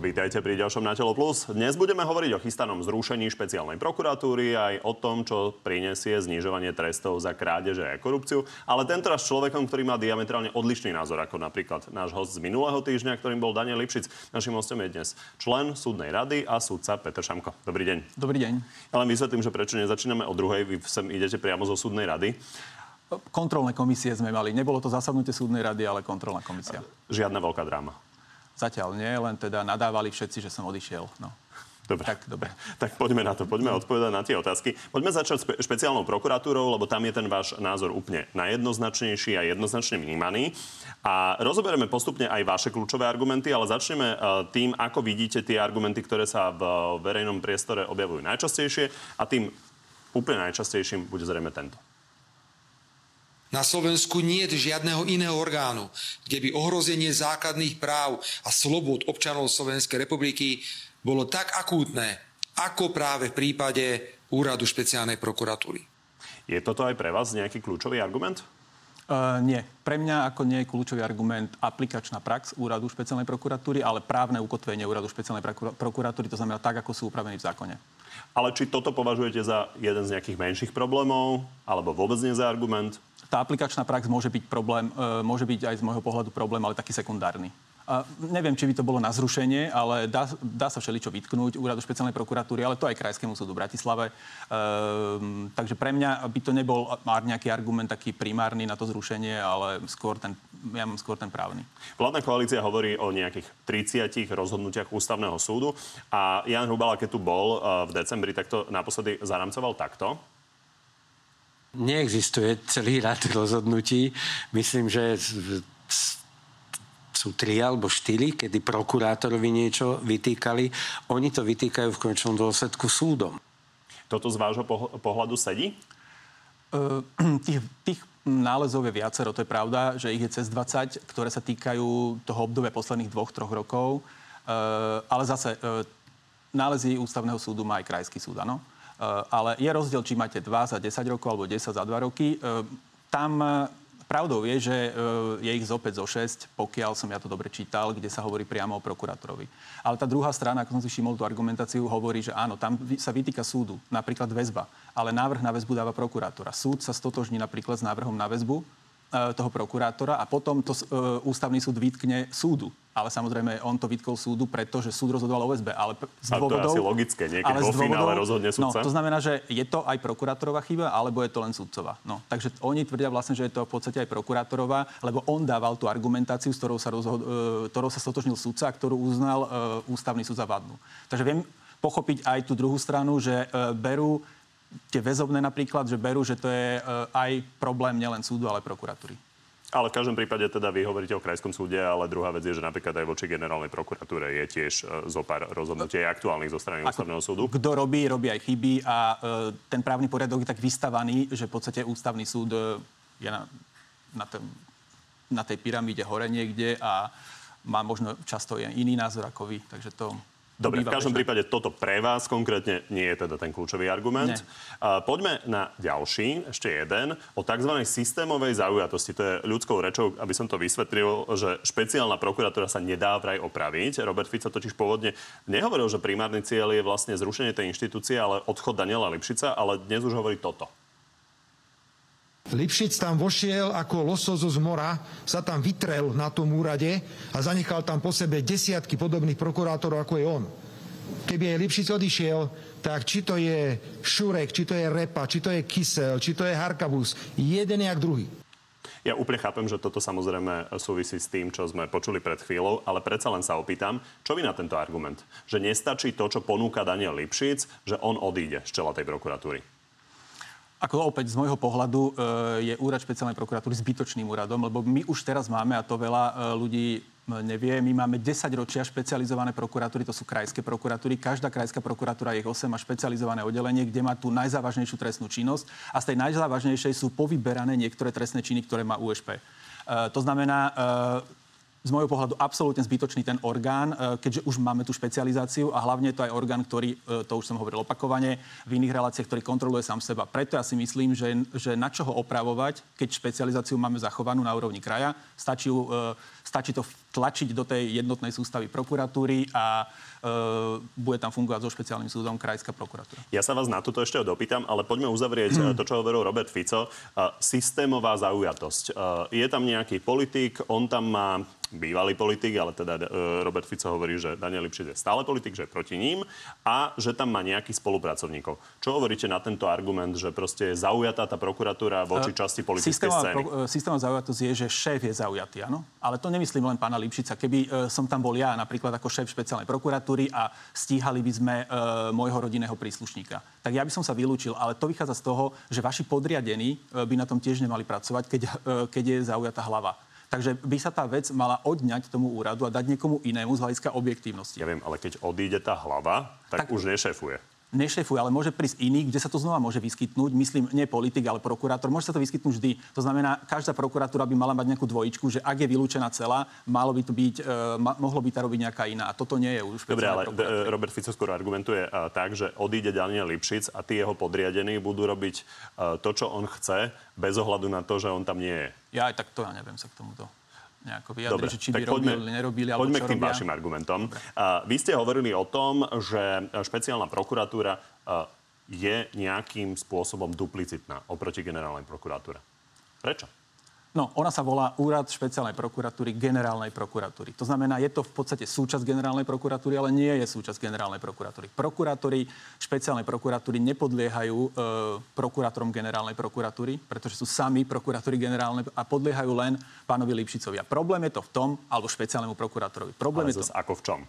Vítajte pri ďalšom Na telo plus. Dnes budeme hovoriť o chystanom zrušení špeciálnej prokuratúry aj o tom, čo prinesie znižovanie trestov za krádeže a korupciu. Ale tento raz človekom, ktorý má diametrálne odlišný názor, ako napríklad náš host z minulého týždňa, ktorým bol Daniel Lipšic. Našim hostom je dnes člen súdnej rady a súdca Petr Šamko. Dobrý deň. Dobrý deň. Ja len vysvetlím, že prečo nezačíname od druhej. Vy sem idete priamo zo súdnej rady. Kontrolné komisie sme mali. Nebolo to zasadnutie súdnej rady, ale kontrolná komisia. Žiadna veľká dráma. Zatiaľ nie, len teda nadávali všetci, že som odišiel. No. Dobre. Tak, dobre. Tak poďme na to, poďme odpovedať na tie otázky. Poďme začať špe- špeciálnou prokuratúrou, lebo tam je ten váš názor úplne najjednoznačnejší a jednoznačne vnímaný. A rozoberieme postupne aj vaše kľúčové argumenty, ale začneme eh, tým, ako vidíte tie argumenty, ktoré sa v verejnom priestore objavujú najčastejšie a tým úplne najčastejším bude zrejme tento. Na Slovensku nie je žiadneho iného orgánu, kde by ohrozenie základných práv a slobod občanov Slovenskej republiky bolo tak akútne, ako práve v prípade úradu špeciálnej prokuratúry. Je toto aj pre vás nejaký kľúčový argument? Uh, nie. Pre mňa ako nie je kľúčový argument aplikačná prax úradu špeciálnej prokuratúry, ale právne ukotvenie úradu špeciálnej prokuratúry, to znamená tak, ako sú upravení v zákone. Ale či toto považujete za jeden z nejakých menších problémov, alebo vôbec nie za argument? Tá aplikačná prax môže byť problém, e, môže byť aj z môjho pohľadu problém, ale taký sekundárny. A neviem, či by to bolo na zrušenie, ale dá, dá sa všeličo vytknúť úradu špeciálnej prokuratúry, ale to aj Krajskému súdu v Bratislave. Ehm, takže pre mňa by to nebol nejaký argument taký primárny na to zrušenie, ale skôr ten, ja mám skôr ten právny. Vládna koalícia hovorí o nejakých 30 rozhodnutiach ústavného súdu a Jan Hrubala, keď tu bol e, v decembri, tak to naposledy zaramcoval takto. Neexistuje celý rad rozhodnutí. Myslím, že sú tri alebo štyri, kedy prokurátorovi niečo vytýkali. Oni to vytýkajú v končnom dôsledku súdom. Toto z vášho pohľadu sedí? Uh, tých, tých nálezov je viacero, to je pravda, že ich je cez 20, ktoré sa týkajú toho obdobia posledných dvoch, troch rokov. Uh, ale zase uh, nálezy ústavného súdu má aj krajský súd, áno. Eh, ale je rozdiel, či máte 2 za 10 rokov alebo 10 za 2 roky. Eh, tam eh, pravdou je, že je ich z opäť zo 6, pokiaľ som ja to dobre čítal, kde sa hovorí priamo o prokurátorovi. Ale tá druhá strana, ako som si všimol tú argumentáciu, hovorí, že áno, tam sa vytýka súdu, napríklad väzba, ale návrh na väzbu dáva prokurátora. Súd sa stotožní napríklad s návrhom na väzbu toho prokurátora a potom to ústavný súd vytkne súdu ale samozrejme on to vytkol súdu, pretože súd rozhodoval o väzbe. Ale z dôvodov, a to je asi logické, niekedy vo dôvodov, finále rozhodne súdca. No, to znamená, že je to aj prokurátorová chyba, alebo je to len súdcová. No, takže oni tvrdia vlastne, že je to v podstate aj prokurátorová, lebo on dával tú argumentáciu, s ktorou sa, rozhod, e, ktorou sa stotožnil súdca, ktorú uznal ústavný súd za vadnú. Takže viem pochopiť aj tú druhú stranu, že berú tie väzobné napríklad, že berú, že to je uh, aj problém nielen súdu, ale prokuratúry. Ale v každom prípade teda vy hovoríte o krajskom súde, ale druhá vec je, že napríklad aj voči generálnej prokuratúre je tiež e, zo pár rozhodnutí aktuálnych zo strany ústavného súdu. Kto robí, robí aj chyby a e, ten právny poriadok je tak vystavaný, že v podstate ústavný súd e, je na, na, ten, na tej pyramíde hore niekde a má možno často iný názor ako vy. Takže to Dobre, v každom prípade toto pre vás konkrétne nie je teda ten kľúčový argument. Uh, poďme na ďalší, ešte jeden, o tzv. systémovej zaujatosti. To je ľudskou rečou, aby som to vysvetlil, že špeciálna prokuratúra sa nedá vraj opraviť. Robert Fico totiž pôvodne nehovoril, že primárny cieľ je vlastne zrušenie tej inštitúcie, ale odchod Daniela Lipšica, ale dnes už hovorí toto. Lipšic tam vošiel ako losos z mora, sa tam vytrel na tom úrade a zanechal tam po sebe desiatky podobných prokurátorov, ako je on. Keby aj Lipšic odišiel, tak či to je Šurek, či to je Repa, či to je Kysel, či to je Harkabus, jeden jak druhý. Ja úplne chápem, že toto samozrejme súvisí s tým, čo sme počuli pred chvíľou, ale predsa len sa opýtam, čo vy na tento argument? Že nestačí to, čo ponúka Daniel Lipšic, že on odíde z čela tej prokuratúry. Ako opäť z môjho pohľadu e, je úrad špeciálnej prokuratúry zbytočným úradom, lebo my už teraz máme, a to veľa e, ľudí e, nevie, my máme 10 ročia špecializované prokuratúry, to sú krajské prokuratúry. Každá krajská prokuratúra je 8 a špecializované oddelenie, kde má tú najzávažnejšiu trestnú činnosť a z tej najzávažnejšej sú povyberané niektoré trestné činy, ktoré má USP. To znamená, z môjho pohľadu absolútne zbytočný ten orgán, e, keďže už máme tú špecializáciu a hlavne je to aj orgán, ktorý, e, to už som hovoril opakovane, v iných reláciách, ktorý kontroluje sám seba. Preto ja si myslím, že, že na čo ho opravovať, keď špecializáciu máme zachovanú na úrovni kraja, stačí, e, stačí to tlačiť do tej jednotnej sústavy prokuratúry a e, bude tam fungovať so špeciálnym súdom krajská prokuratúra. Ja sa vás na toto ešte dopýtam, ale poďme uzavrieť to, čo hovoril Robert Fico. Systémová zaujatosť. Je tam nejaký politik, on tam má bývalý politik, ale teda e, Robert Fico hovorí, že Daniel Lipšic je stále politik, že je proti ním a že tam má nejakých spolupracovníkov. Čo hovoríte na tento argument, že proste je zaujatá tá prokuratúra voči e, časti politickej systémová, scény? Pro, e, systémová zaujatosť je, že šéf je zaujatý, áno? Ale to nemyslím len pána Lipšica. Keby som tam bol ja, napríklad ako šéf špeciálnej prokuratúry a stíhali by sme môjho rodinného príslušníka, tak ja by som sa vylúčil. Ale to vychádza z toho, že vaši podriadení by na tom tiež nemali pracovať, keď, keď je zaujatá hlava. Takže by sa tá vec mala odňať tomu úradu a dať niekomu inému z hľadiska objektívnosti. Ja viem, ale keď odíde tá hlava, tak, tak už nešefuje nešefuje, ale môže prísť iný, kde sa to znova môže vyskytnúť. Myslím, nie politik, ale prokurátor. Môže sa to vyskytnúť vždy. To znamená, každá prokuratúra by mala mať nejakú dvojičku, že ak je vylúčená celá, malo by to byť, uh, mohlo by to robiť nejaká iná. A toto nie je už Dobre, ale Robert Fico skoro argumentuje uh, tak, že odíde Daniel Lipšic a tí jeho podriadení budú robiť to, čo on chce, bez ohľadu na to, že on tam nie je. Ja aj tak to ja neviem sa k tomuto nejako vyjadriť, Dobre, že či by poďme, robili, nerobili, alebo poďme čo k tým robia. vašim argumentom. Uh, vy ste hovorili o tom, že špeciálna prokuratúra uh, je nejakým spôsobom duplicitná oproti generálnej prokuratúre. Prečo? No, ona sa volá Úrad špeciálnej prokuratúry generálnej prokuratúry. To znamená, je to v podstate súčasť generálnej prokuratúry, ale nie je súčasť generálnej prokuratúry. Prokurátori špeciálnej prokuratúry nepodliehajú e, prokurátorom generálnej prokuratúry, pretože sú sami prokurátori generálnej a podliehajú len pánovi Lipšicovi. A problém je to v tom, alebo špeciálnemu prokurátorovi. Problém ale je to... ako v čom?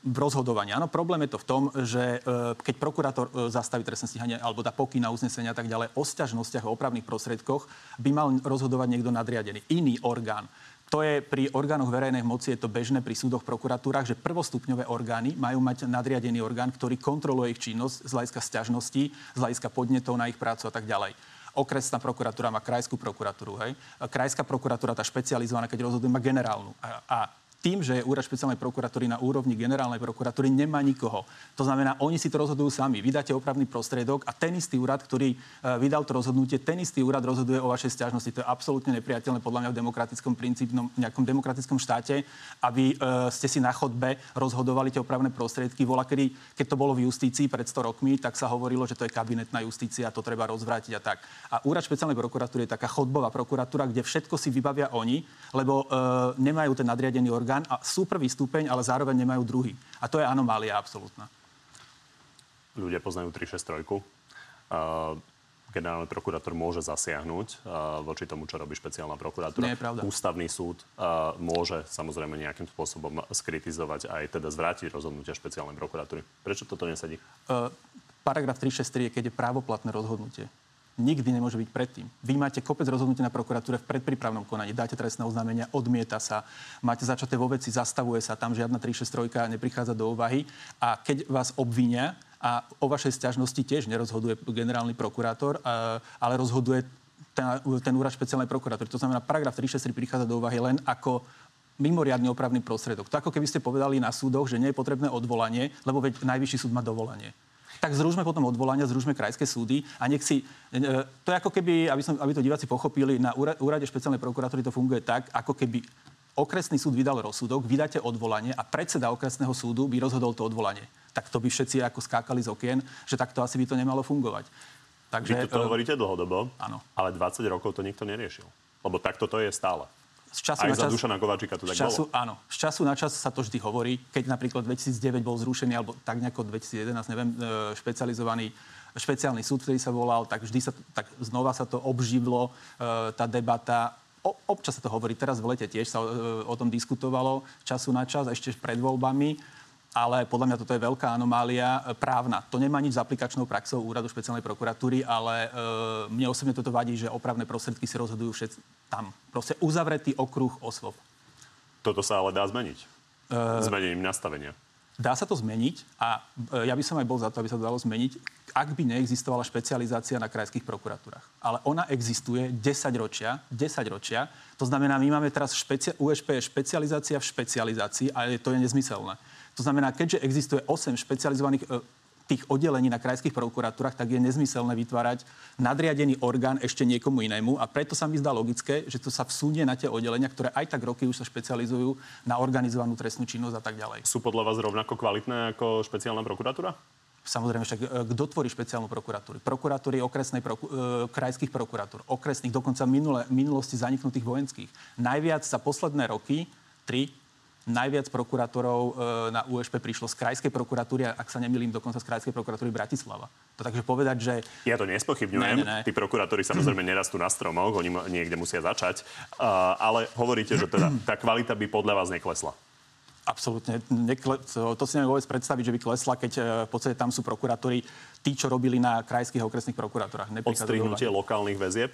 V rozhodovaní. Áno, problém je to v tom, že e, keď prokurátor e, zastaví trestné stíhanie alebo dá pokyn na uznesenia a tak ďalej o sťažnostiach a opravných prostriedkoch, by mal rozhodovať niekto nadriadený, iný orgán. To je pri orgánoch verejnej moci, je to bežné pri súdoch, prokuratúrach, že prvostupňové orgány majú mať nadriadený orgán, ktorý kontroluje ich činnosť z hľadiska sťažností, z hľadiska podnetov na ich prácu a tak ďalej okresná prokuratúra má krajskú prokuratúru, hej. Krajská prokuratúra, tá špecializovaná, keď rozhoduje, má generálnu. A, a tým, že je úrad špeciálnej prokuratúry na úrovni generálnej prokuratúry, nemá nikoho. To znamená, oni si to rozhodujú sami. Vydáte opravný prostriedok a ten istý úrad, ktorý e, vydal to rozhodnutie, ten istý úrad rozhoduje o vašej stiažnosti. To je absolútne nepriateľné podľa mňa v demokratickom princípnom, nejakom demokratickom štáte, aby e, ste si na chodbe rozhodovali tie opravné prostriedky. Vola, kedy, keď to bolo v justícii pred 100 rokmi, tak sa hovorilo, že to je kabinetná justícia, to treba rozvrátiť a tak. A úrad špeciálnej prokuratúry je taká chodbová prokuratúra, kde všetko si vybavia oni, lebo e, nemajú ten nadriadený orgán orgán a sú prvý stupeň, ale zároveň nemajú druhý. A to je anomália absolútna. Ľudia poznajú 363. Uh, generálny prokurátor môže zasiahnuť uh, voči tomu, čo robí špeciálna prokuratúra. Nie je pravda. Ústavný súd uh, môže samozrejme nejakým spôsobom skritizovať aj teda zvrátiť rozhodnutia špeciálnej prokuratúry. Prečo toto nesadí? Uh, paragraf 363 je, keď je právoplatné rozhodnutie nikdy nemôže byť predtým. Vy máte kopec rozhodnutí na prokuratúre v predprípravnom konaní, dáte trestné oznámenia, odmieta sa, máte začaté vo veci, zastavuje sa, tam žiadna 363 neprichádza do úvahy a keď vás obvinia, a o vašej stiažnosti tiež nerozhoduje generálny prokurátor, ale rozhoduje ten, ten úrad špeciálnej prokuratúry. To znamená, paragraf 363 prichádza do úvahy len ako mimoriadný opravný prostriedok. To ako keby ste povedali na súdoch, že nie je potrebné odvolanie, lebo veď najvyšší súd má dovolanie tak zružme potom odvolania, zružme krajské súdy a nech si... E, to je ako keby, aby, som, aby to diváci pochopili, na úrade špeciálnej prokuratúry to funguje tak, ako keby okresný súd vydal rozsudok, vydáte odvolanie a predseda okresného súdu by rozhodol to odvolanie. Tak to by všetci ako skákali z okien, že takto asi by to nemalo fungovať. Takže, Vy to, to hovoríte dlhodobo, áno. ale 20 rokov to nikto neriešil. Lebo takto to je stále z času Aj na čas... Dušana Kováčika to tak času, bolo? Áno. Z času na čas sa to vždy hovorí. Keď napríklad 2009 bol zrušený, alebo tak nejako 2011, neviem, e, špecializovaný špeciálny súd, ktorý sa volal, tak vždy sa, tak znova sa to obživlo, e, tá debata. O, občas sa to hovorí, teraz v lete tiež sa o, e, o tom diskutovalo času na čas, ešte pred voľbami ale podľa mňa toto je veľká anomália e, právna. To nemá nič s aplikačnou praxou úradu špeciálnej prokuratúry, ale e, mne osobne toto vadí, že opravné prostriedky si rozhodujú všetci tam. Proste uzavretý okruh osôb. Toto sa ale dá zmeniť. Uh, Zmenením nastavenia. Dá sa to zmeniť a e, ja by som aj bol za to, aby sa to dalo zmeniť, ak by neexistovala špecializácia na krajských prokuratúrach. Ale ona existuje 10 ročia, 10 ročia. To znamená, my máme teraz špecia- USP je špecializácia v špecializácii a to je nezmyselné. To znamená, keďže existuje 8 špecializovaných e, tých oddelení na krajských prokuratúrach, tak je nezmyselné vytvárať nadriadený orgán ešte niekomu inému a preto sa mi zdá logické, že to sa vsunie na tie oddelenia, ktoré aj tak roky už sa špecializujú na organizovanú trestnú činnosť a tak ďalej. Sú podľa vás rovnako kvalitné ako špeciálna prokuratúra? Samozrejme, však e, kto tvorí špeciálnu prokuratúru? Prokuratúry okresnej, proku, e, krajských prokuratúr, okresných, dokonca minule, minulosti zaniknutých vojenských. Najviac za posledné roky, tri, najviac prokurátorov e, na USP prišlo z krajskej prokuratúry, ak sa nemýlim, dokonca z krajskej prokuratúry Bratislava. To takže povedať, že... Ja to nespochybňujem. Ne, ne, ne. Tí prokurátori samozrejme nerastú na stromoch, oni niekde musia začať. Uh, ale hovoríte, že teda tá kvalita by podľa vás neklesla. Absolútne. Nekle, to, to si neviem vôbec predstaviť, že by klesla, keď e, v podstate tam sú prokurátori, tí, čo robili na krajských a okresných prokuratúrach. Odstrihnutie lokálnych väzieb?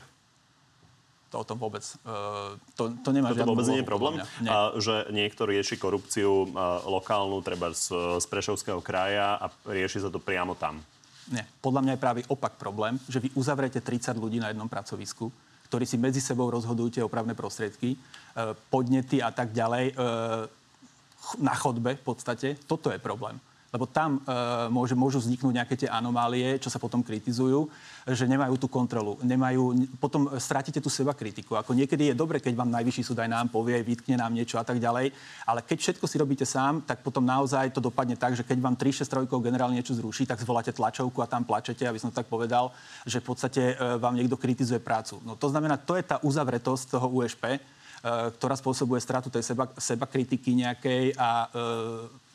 To o tom vôbec, uh, to, to nemá Toto vôbec nie je problém? A, že niekto rieši korupciu uh, lokálnu, treba z, z Prešovského kraja a rieši sa to priamo tam? Nie. Podľa mňa je práve opak problém, že vy uzavrete 30 ľudí na jednom pracovisku, ktorí si medzi sebou rozhodujú tie opravné prostriedky, uh, podnety a tak ďalej, na chodbe v podstate. Toto je problém lebo tam e, môže, môžu vzniknúť nejaké tie anomálie, čo sa potom kritizujú, že nemajú tú kontrolu. Nemajú, potom stratíte tú seba kritiku. Ako niekedy je dobre, keď vám najvyšší súd aj nám povie, vytkne nám niečo a tak ďalej, ale keď všetko si robíte sám, tak potom naozaj to dopadne tak, že keď vám 3-6 trojkov generálne niečo zruší, tak zvoláte tlačovku a tam plačete, aby som tak povedal, že v podstate e, vám niekto kritizuje prácu. No to znamená, to je tá uzavretosť toho USP, e, ktorá spôsobuje stratu tej seba, seba kritiky nejakej a e,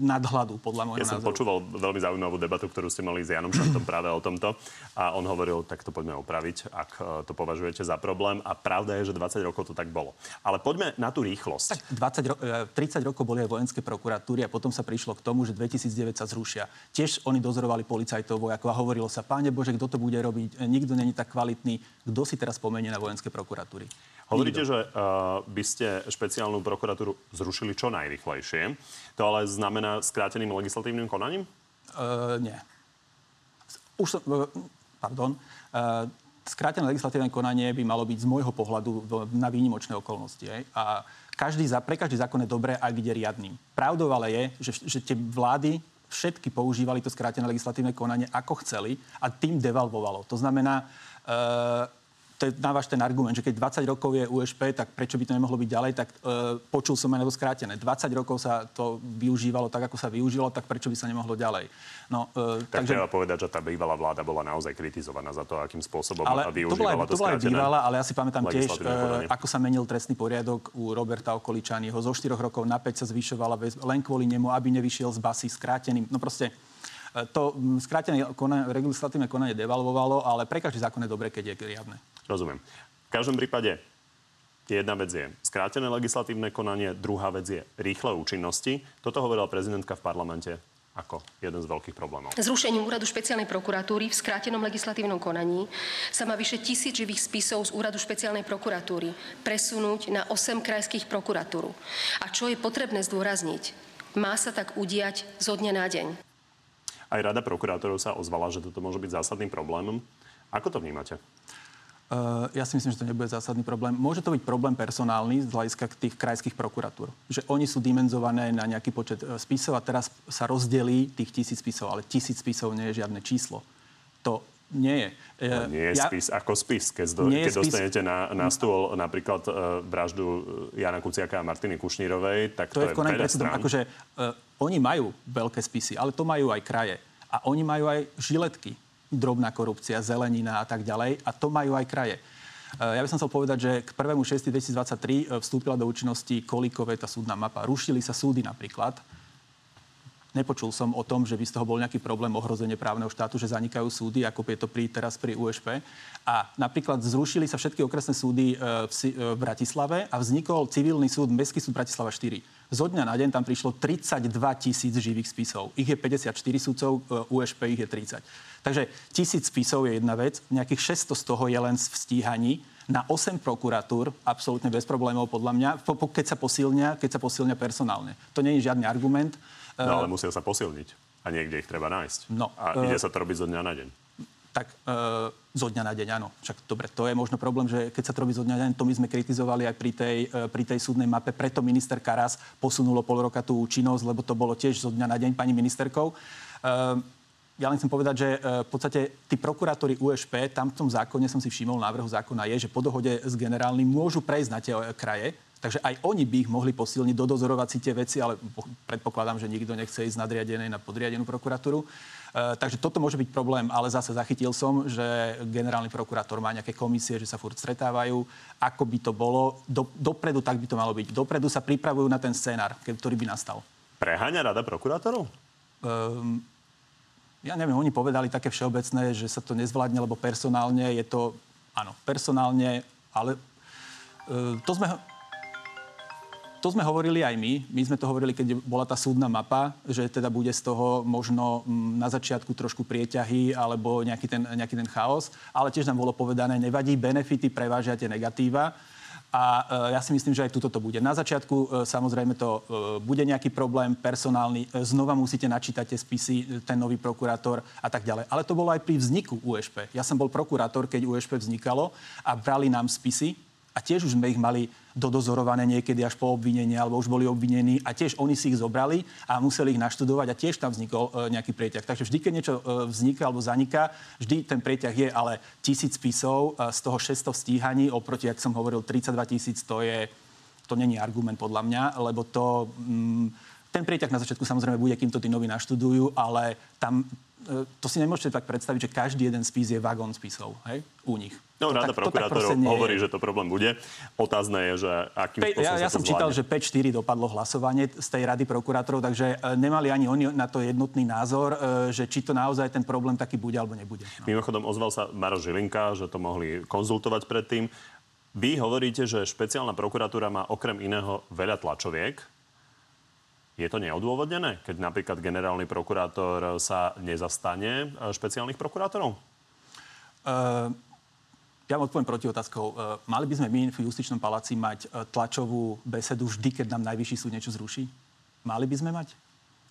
nadhľadu, podľa môjho Ja som názoru. počúval veľmi zaujímavú debatu, ktorú ste mali s Janom Šantom práve o tomto. A on hovoril, tak to poďme opraviť, ak e, to považujete za problém. A pravda je, že 20 rokov to tak bolo. Ale poďme na tú rýchlosť. Tak 20 ro- 30 e, rokov boli aj vojenské prokuratúry a potom sa prišlo k tomu, že 2009 sa zrušia. Tiež oni dozorovali policajtov vojakov a hovorilo sa, páne Bože, kto to bude robiť, nikto není tak kvalitný. Kto si teraz pomenie na vojenské prokuratúry? Hovoríte, že uh, by ste špeciálnu prokuratúru zrušili čo najrychlejšie. To ale znamená skráteným legislatívnym konaním? Uh, nie. Už som, uh, pardon. Uh, skrátené legislatívne konanie by malo byť z môjho pohľadu na výnimočné okolnosti. Aj? A každý, pre každý zákon je dobré, ak ide riadným. Pravdou ale je, že, že tie vlády všetky používali to skrátené legislatívne konanie ako chceli a tým devalvovalo. To znamená, uh, to je na váš ten argument, že keď 20 rokov je USP, tak prečo by to nemohlo byť ďalej, tak e, počul som aj na to skrátené. 20 rokov sa to využívalo tak, ako sa využilo, tak prečo by sa nemohlo ďalej? No, e, tak takže... treba povedať, že tá bývalá vláda bola naozaj kritizovaná za to, akým spôsobom ale využívala to, bola, to, bola aj bývalá, ale ja si pamätám tiež, e, ako sa menil trestný poriadok u Roberta Okoličányho. Zo 4 rokov na 5 sa zvyšovala len kvôli nemu, aby nevyšiel z basy skráteným. No proste to skrátené konanie, legislatívne konanie devalvovalo, ale pre každý zákon je dobre, keď je riadne. Rozumiem. V každom prípade Jedna vec je skrátené legislatívne konanie, druhá vec je rýchle účinnosti. Toto hovorila prezidentka v parlamente ako jeden z veľkých problémov. Zrušením úradu špeciálnej prokuratúry v skrátenom legislatívnom konaní sa má vyše tisíc živých spisov z úradu špeciálnej prokuratúry presunúť na 8 krajských prokuratúr. A čo je potrebné zdôrazniť, má sa tak udiať zo dňa na deň. Aj rada prokurátorov sa ozvala, že toto môže byť zásadným problémom. Ako to vnímate? Uh, ja si myslím, že to nebude zásadný problém. Môže to byť problém personálny z hľadiska tých krajských prokuratúr. Že oni sú dimenzované na nejaký počet e, spisov a teraz sa rozdelí tých tisíc spisov, ale tisíc spisov nie je žiadne číslo. To nie je. Uh, nie je ja, spis ako spis. Keď, do, keď spis... dostanete na, na stôl napríklad uh, vraždu Jana Kuciaka a Martiny Kušnírovej, tak to, to je, je veľa strán. Akože, uh, oni majú veľké spisy, ale to majú aj kraje. A oni majú aj žiletky drobná korupcia, zelenina a tak ďalej. A to majú aj kraje. Ja by som chcel povedať, že k 1.6.2023 e, vstúpila do účinnosti kolíkové tá súdna mapa. Rušili sa súdy napríklad. Nepočul som o tom, že by z toho bol nejaký problém ohrozenie právneho štátu, že zanikajú súdy, ako je to pri, teraz pri USP. A napríklad zrušili sa všetky okresné súdy e, v, e, v Bratislave a vznikol civilný súd, Mestský súd Bratislava 4. Zo dňa na deň tam prišlo 32 tisíc živých spisov. Ich je 54 súdcov, USP ich je 30. Takže tisíc spisov je jedna vec, nejakých 600 z toho je len v stíhaní na 8 prokuratúr, absolútne bez problémov podľa mňa, keď sa posilnia, keď sa posilnia personálne. To nie je žiadny argument. No ale musia sa posilniť a niekde ich treba nájsť. No, a ide sa to robiť zo dňa na deň. Tak e, zo dňa na deň, áno. Však dobre, to je možno problém, že keď sa to robí zo dňa na deň, to my sme kritizovali aj pri tej, e, pri tej súdnej mape, preto minister Karas posunulo pol roka tú účinnosť, lebo to bolo tiež zo dňa na deň pani ministerkou. E, ja len chcem povedať, že e, v podstate tí prokurátori USP, tam v tom zákone som si všimol, návrhu zákona je, že po dohode s generálnym môžu prejsť na tie e, kraje, takže aj oni by ich mohli posilniť, dodozorovať si tie veci, ale predpokladám, že nikto nechce ísť nadriadenej na podriadenú prokuratúru. Uh, takže toto môže byť problém, ale zase zachytil som, že generálny prokurátor má nejaké komisie, že sa furt stretávajú. Ako by to bolo? Do, dopredu tak by to malo byť. Dopredu sa pripravujú na ten scénar, ktorý by nastal. Preháňa rada prokurátorov? Um, ja neviem, oni povedali také všeobecné, že sa to nezvládne, lebo personálne je to, áno, personálne, ale e, to sme, to sme hovorili aj my. My sme to hovorili, keď bola tá súdna mapa, že teda bude z toho možno mm, na začiatku trošku prieťahy alebo nejaký ten, nejaký ten chaos. Ale tiež nám bolo povedané, nevadí, benefity prevážia tie negatíva. A e, ja si myslím, že aj tuto to bude. Na začiatku e, samozrejme to e, bude nejaký problém personálny. Znova musíte načítať tie spisy, ten nový prokurátor a tak ďalej. Ale to bolo aj pri vzniku USP. Ja som bol prokurátor, keď USP vznikalo a brali nám spisy a tiež už sme ich mali dodozorované niekedy až po obvinení, alebo už boli obvinení a tiež oni si ich zobrali a museli ich naštudovať a tiež tam vznikol e, nejaký prieťah. Takže vždy, keď niečo e, vzniká alebo zaniká, vždy ten prieťah je, ale tisíc spisov, e, z toho 600 stíhaní, oproti, ak som hovoril, 32 tisíc, to je, to není argument podľa mňa, lebo to... Mm, ten prieťah na začiatku samozrejme bude, kým to tí noví naštudujú, ale tam E, to si nemôžete tak predstaviť, že každý jeden spis je vagón spisov, hej, u nich. No, rada prokurátorov hovorí, že to problém bude. Otázne je, že akým Pe- Ja, ja som čítal, že 5-4 dopadlo hlasovanie z tej rady prokurátorov, takže e, nemali ani oni na to jednotný názor, e, že či to naozaj ten problém taký bude alebo nebude. No. Mimochodom, ozval sa Maro Žilinka, že to mohli konzultovať predtým. Vy hovoríte, že špeciálna prokuratúra má okrem iného veľa tlačoviek, je to neodôvodnené, keď napríklad generálny prokurátor sa nezastane e, špeciálnych prokurátorov? Uh, ja vám odpoviem proti otázkou. Uh, mali by sme my v Justičnom paláci mať uh, tlačovú besedu vždy, keď nám najvyšší súd niečo zruší? Mali by sme mať?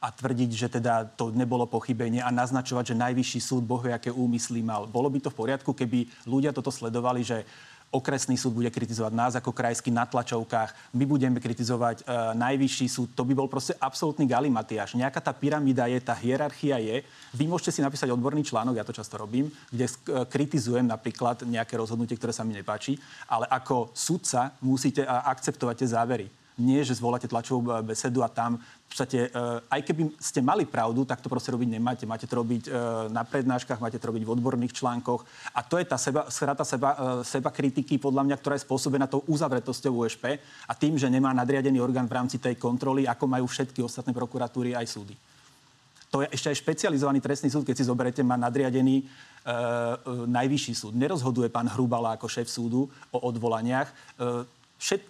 A tvrdiť, že teda to nebolo pochybenie a naznačovať, že najvyšší súd bohvie aké úmysly mal. Bolo by to v poriadku, keby ľudia toto sledovali, že okresný súd bude kritizovať nás ako krajský na tlačovkách, my budeme kritizovať e, najvyšší súd. To by bol proste absolútny galimatiaž. Nejaká tá pyramída je, tá hierarchia je. Vy môžete si napísať odborný článok, ja to často robím, kde e, kritizujem napríklad nejaké rozhodnutie, ktoré sa mi nepáči, ale ako sudca musíte akceptovať tie závery nie, že zvoláte tlačovú e, besedu a tam v podstate, e, aj keby ste mali pravdu, tak to proste robiť nemáte. Máte to robiť e, na prednáškach, máte to robiť v odborných článkoch. A to je tá seba, strata seba, seba kritiky, podľa mňa, ktorá je spôsobená tou uzavretosťou USP a tým, že nemá nadriadený orgán v rámci tej kontroly, ako majú všetky ostatné prokuratúry aj súdy. To je ešte aj špecializovaný trestný súd, keď si zoberete, má nadriadený e, najvyšší súd. Nerozhoduje pán Hrubala ako šéf súdu o odvolaniach. E, všet,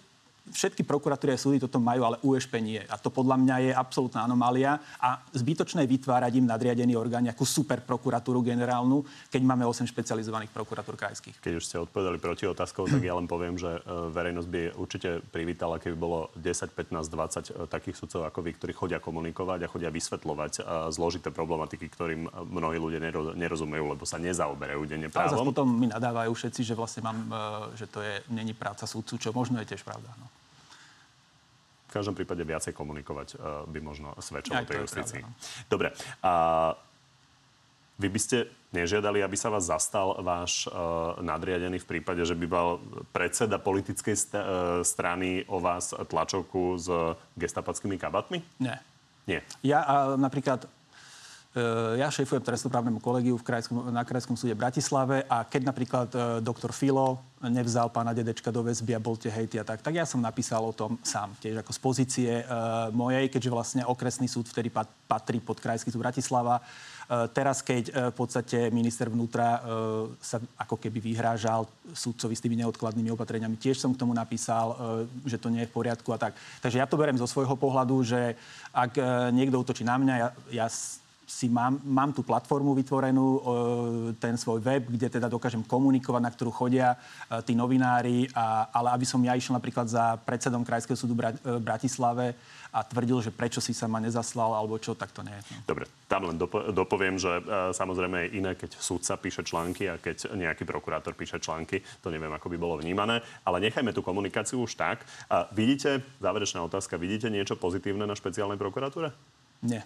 všetky prokuratúry a súdy toto majú, ale USP nie. A to podľa mňa je absolútna anomália a zbytočné vytvárať im nadriadený orgán, nejakú super prokuratúru generálnu, keď máme 8 špecializovaných prokuratúr krajských. Keď už ste odpovedali proti otázkou, tak ja len poviem, že e, verejnosť by určite privítala, keby bolo 10, 15, 20 takých sudcov ako vy, ktorí chodia komunikovať a chodia vysvetľovať e, zložité problematiky, ktorým mnohí ľudia nerozumejú, lebo sa nezaoberajú denne právom. Ale potom mi nadávajú všetci, že vlastne mám, e, že to je, není práca súdcu, čo možno je tiež pravda. No každom prípade viacej komunikovať uh, by možno svedčilo tej justícii. No. Dobre. A vy by ste nežiadali, aby sa vás zastal váš uh, nadriadený v prípade, že by mal predseda politickej st- uh, strany o vás tlačovku s gestapackými kabatmi? Nie. Nie. Ja uh, napríklad ja šéfujem trestnoprávnemu kolegiu v krajskom, na Krajskom súde Bratislave a keď napríklad e, doktor Filo nevzal pána Dedečka do väzby a bol tie hejty a tak, tak ja som napísal o tom sám, tiež ako z pozície e, mojej, keďže vlastne okresný súd vtedy patrí pod Krajský súd Bratislava. E, teraz, keď e, v podstate minister vnútra e, sa ako keby vyhrážal súdcovi s tými neodkladnými opatreniami, tiež som k tomu napísal, e, že to nie je v poriadku a tak. Takže ja to berem zo svojho pohľadu, že ak e, niekto útočí na mňa, ja, ja si mám, mám tú platformu vytvorenú, e, ten svoj web, kde teda dokážem komunikovať, na ktorú chodia e, tí novinári, a, ale aby som ja išiel napríklad za predsedom Krajského súdu v Bratislave a tvrdil, že prečo si sa ma nezaslal alebo čo, tak to nie je. Dobre, tam len dopo- dopoviem, že uh, samozrejme je iné, keď súdca píše články a keď nejaký prokurátor píše články. To neviem, ako by bolo vnímané. Ale nechajme tú komunikáciu už tak. A vidíte, záverečná otázka, vidíte niečo pozitívne na špeciálnej prokuratúre? Nie.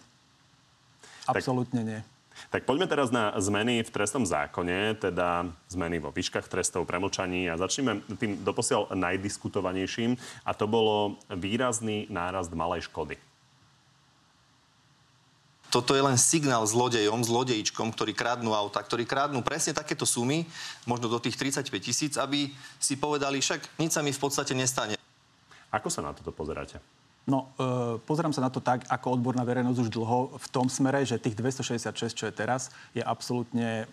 Absolútne nie. Tak poďme teraz na zmeny v trestnom zákone, teda zmeny vo výškach trestov, premlčaní a začneme tým doposiaľ najdiskutovanejším a to bolo výrazný nárast malej škody. Toto je len signál zlodejom, zlodejičkom, ktorí kradnú auta, ktorí kradnú presne takéto sumy, možno do tých 35 tisíc, aby si povedali, však nič sa mi v podstate nestane. Ako sa na toto pozeráte? No, e, pozerám sa na to tak, ako odborná verejnosť už dlho v tom smere, že tých 266, čo je teraz, je absolútne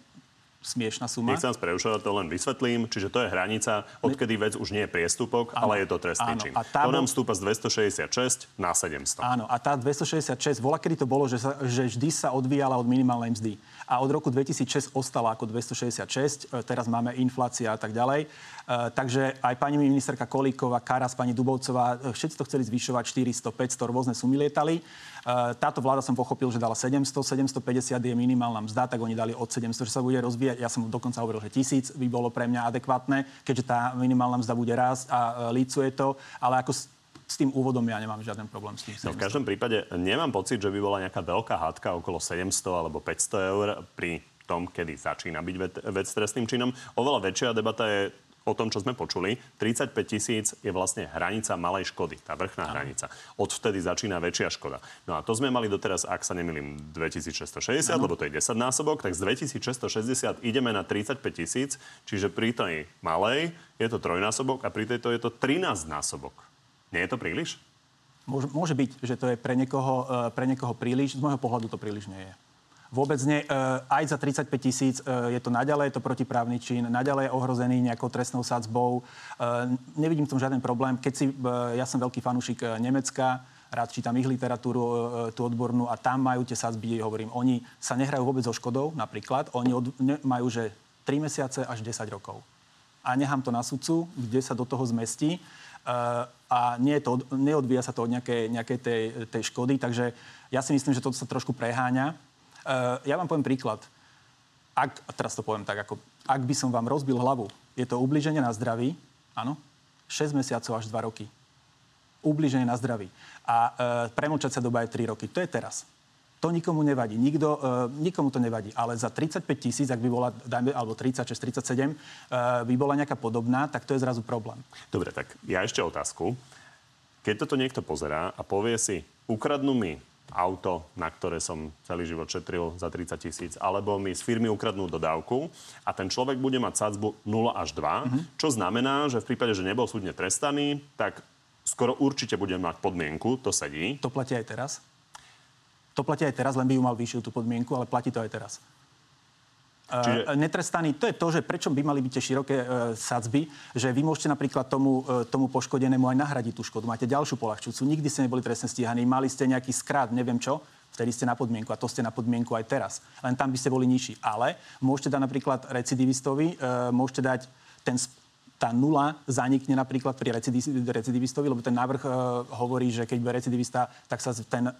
smiešná suma. Nechcem vás preušovať, to len vysvetlím. Čiže to je hranica, odkedy vec už nie je priestupok, áno, ale je to trestný áno, čin. A tá to nám stúpa z 266 na 700. Áno, a tá 266, vola kedy to bolo, že, sa, že vždy sa odvíjala od minimálnej mzdy. A od roku 2006 ostala ako 266, e, teraz máme inflácia a tak ďalej. Uh, takže aj pani ministerka Kolíková, Karas, pani Dubovcová, e, všetci to chceli zvyšovať 400, 500, rôzne sumy lietali. Táto vláda som pochopil, že dala 700, 750 je minimálna mzda, tak oni dali od 700, že sa bude rozvíjať. Ja som dokonca hovoril, že tisíc by bolo pre mňa adekvátne, keďže tá minimálna mzda bude rásť a lícuje to. Ale ako s tým úvodom ja nemám žiaden problém s tým. No, v každom prípade nemám pocit, že by bola nejaká veľká hádka okolo 700 alebo 500 eur pri tom, kedy začína byť vec, vec trestným činom. Oveľa väčšia debata je o tom, čo sme počuli. 35 tisíc je vlastne hranica malej škody, tá vrchná hranica. Odvtedy začína väčšia škoda. No a to sme mali doteraz, ak sa nemýlim, 2660, ano. lebo to je 10 násobok, tak z 2660 ideme na 35 tisíc, čiže pri tej malej je to trojnásobok a pri tejto je to 13 násobok. Nie je to príliš? Môže, môže byť, že to je pre niekoho, e, pre niekoho príliš. Z môjho pohľadu to príliš nie je. Vôbec nie. E, aj za 35 tisíc e, je to naďalej, je to protiprávny čin, naďalej je ohrozený nejakou trestnou sadzbou. Nevidím v tom žiaden problém. Keď si, ja som veľký fanúšik Nemecka, rád čítam ich literatúru, tú odbornú a tam majú tie sadzby, hovorím, oni sa nehrajú vôbec so škodou, napríklad. Oni od, ne, majú, že 3 mesiace až 10 rokov. A nechám to na sudcu, kde sa do toho zmestí a nie to, neodvíja sa to od nejakej, nejakej tej, tej škody, takže ja si myslím, že toto sa trošku preháňa. Ja vám poviem príklad. Ak, teraz to poviem tak, ako, ak by som vám rozbil hlavu, je to ubliženie na zdraví, áno, 6 mesiacov až 2 roky. Ubliženie na zdraví. A e, premlčať sa doba je 3 roky. To je teraz. To nikomu nevadí. Nikto, uh, nikomu to nevadí. Ale za 35 tisíc, ak by bola, dajme, alebo 36, 37, uh, by bola nejaká podobná, tak to je zrazu problém. Dobre, tak ja ešte otázku. Keď toto niekto pozerá a povie si, ukradnú mi auto, na ktoré som celý život šetril za 30 tisíc, alebo mi z firmy ukradnú dodávku a ten človek bude mať sadzbu 0 až 2, mm-hmm. čo znamená, že v prípade, že nebol súdne trestaný, tak skoro určite bude mať podmienku, to sedí. To platí aj teraz? To platí aj teraz, len by ju mal vyššiu tú podmienku, ale platí to aj teraz. Čiže... Netrestaný, to je to, že prečo by mali byť tie široké uh, sadzby, že vy môžete napríklad tomu, uh, tomu poškodenému aj nahradiť tú škodu. Máte ďalšiu polahčujúcu, nikdy ste neboli trestne stíhaní, mali ste nejaký skrát, neviem čo, vtedy ste na podmienku a to ste na podmienku aj teraz. Len tam by ste boli nižší. Ale môžete dať napríklad recidivistovi, uh, môžete dať ten tá nula zanikne napríklad pri recidivistovi, lebo ten návrh uh, hovorí, že keď bude recidivista, tak sa ten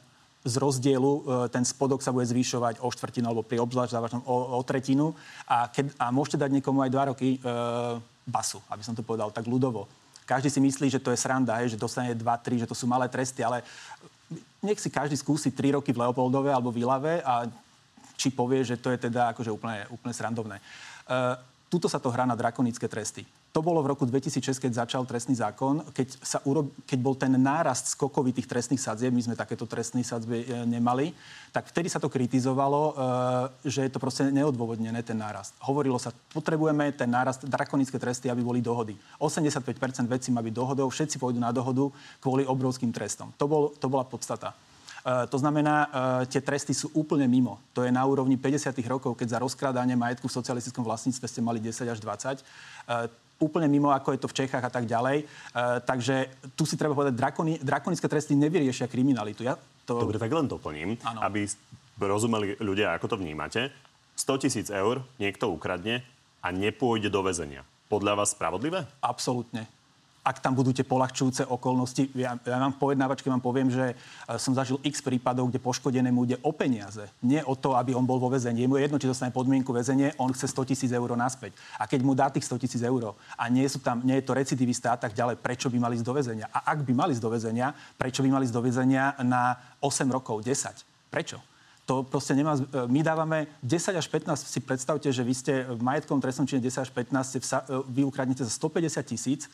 z rozdielu e, ten spodok sa bude zvýšovať o štvrtinu alebo pri obzvlášť závažnom o, o tretinu a, keď, a môžete dať niekomu aj dva roky e, basu, aby som to povedal tak ľudovo. Každý si myslí, že to je sranda, hej, že dostane 2-3, že to sú malé tresty, ale nech si každý skúsi 3 roky v Leopoldove alebo v Ilave a či povie, že to je teda akože úplne, úplne srandovné. E, tuto sa to hrá na drakonické tresty. To bolo v roku 2006, keď začal trestný zákon, keď, sa urob, keď bol ten nárast skokovitých trestných sadzieb, my sme takéto trestné sadzby e, nemali, tak vtedy sa to kritizovalo, e, že je to proste neodôvodnené, ten nárast. Hovorilo sa, potrebujeme ten nárast, drakonické tresty, aby boli dohody. 85% vecí má byť dohodou, všetci pôjdu na dohodu kvôli obrovským trestom. To, bol, to bola podstata. Uh, to znamená, tie tresty sú úplne mimo. To je na úrovni 50. rokov, keď za rozkrádanie majetku v socialistickom vlastníctve ste mali 10 až 20. Úplne mimo, ako je to v Čechách a tak ďalej. Uh, takže tu si treba povedať, drakoni, drakonické tresty nevyriešia kriminalitu. Ja to... Dobre, tak len doplním, ano. aby rozumeli ľudia, ako to vnímate. 100 tisíc eur niekto ukradne a nepôjde do väzenia. Podľa vás spravodlivé? Absolútne ak tam budú tie polahčujúce okolnosti. Ja, ja mám pojednávačke, vám poviem, že e, som zažil x prípadov, kde poškodenému ide o peniaze. Nie o to, aby on bol vo väzení. Je mu jedno, či dostane podmienku väzenie, on chce 100 tisíc eur naspäť. A keď mu dá tých 100 tisíc eur a nie, sú tam, nie je to recidivista a tak ďalej, prečo by mali ísť do väzenia? A ak by mali ísť do väzenia, prečo by mali ísť do väzenia na 8 rokov, 10? Prečo? To proste nemá... E, my dávame 10 až 15, si predstavte, že vy ste v majetkom trestnom čine 10 až 15, ste e, vy ukradnete za 150 tisíc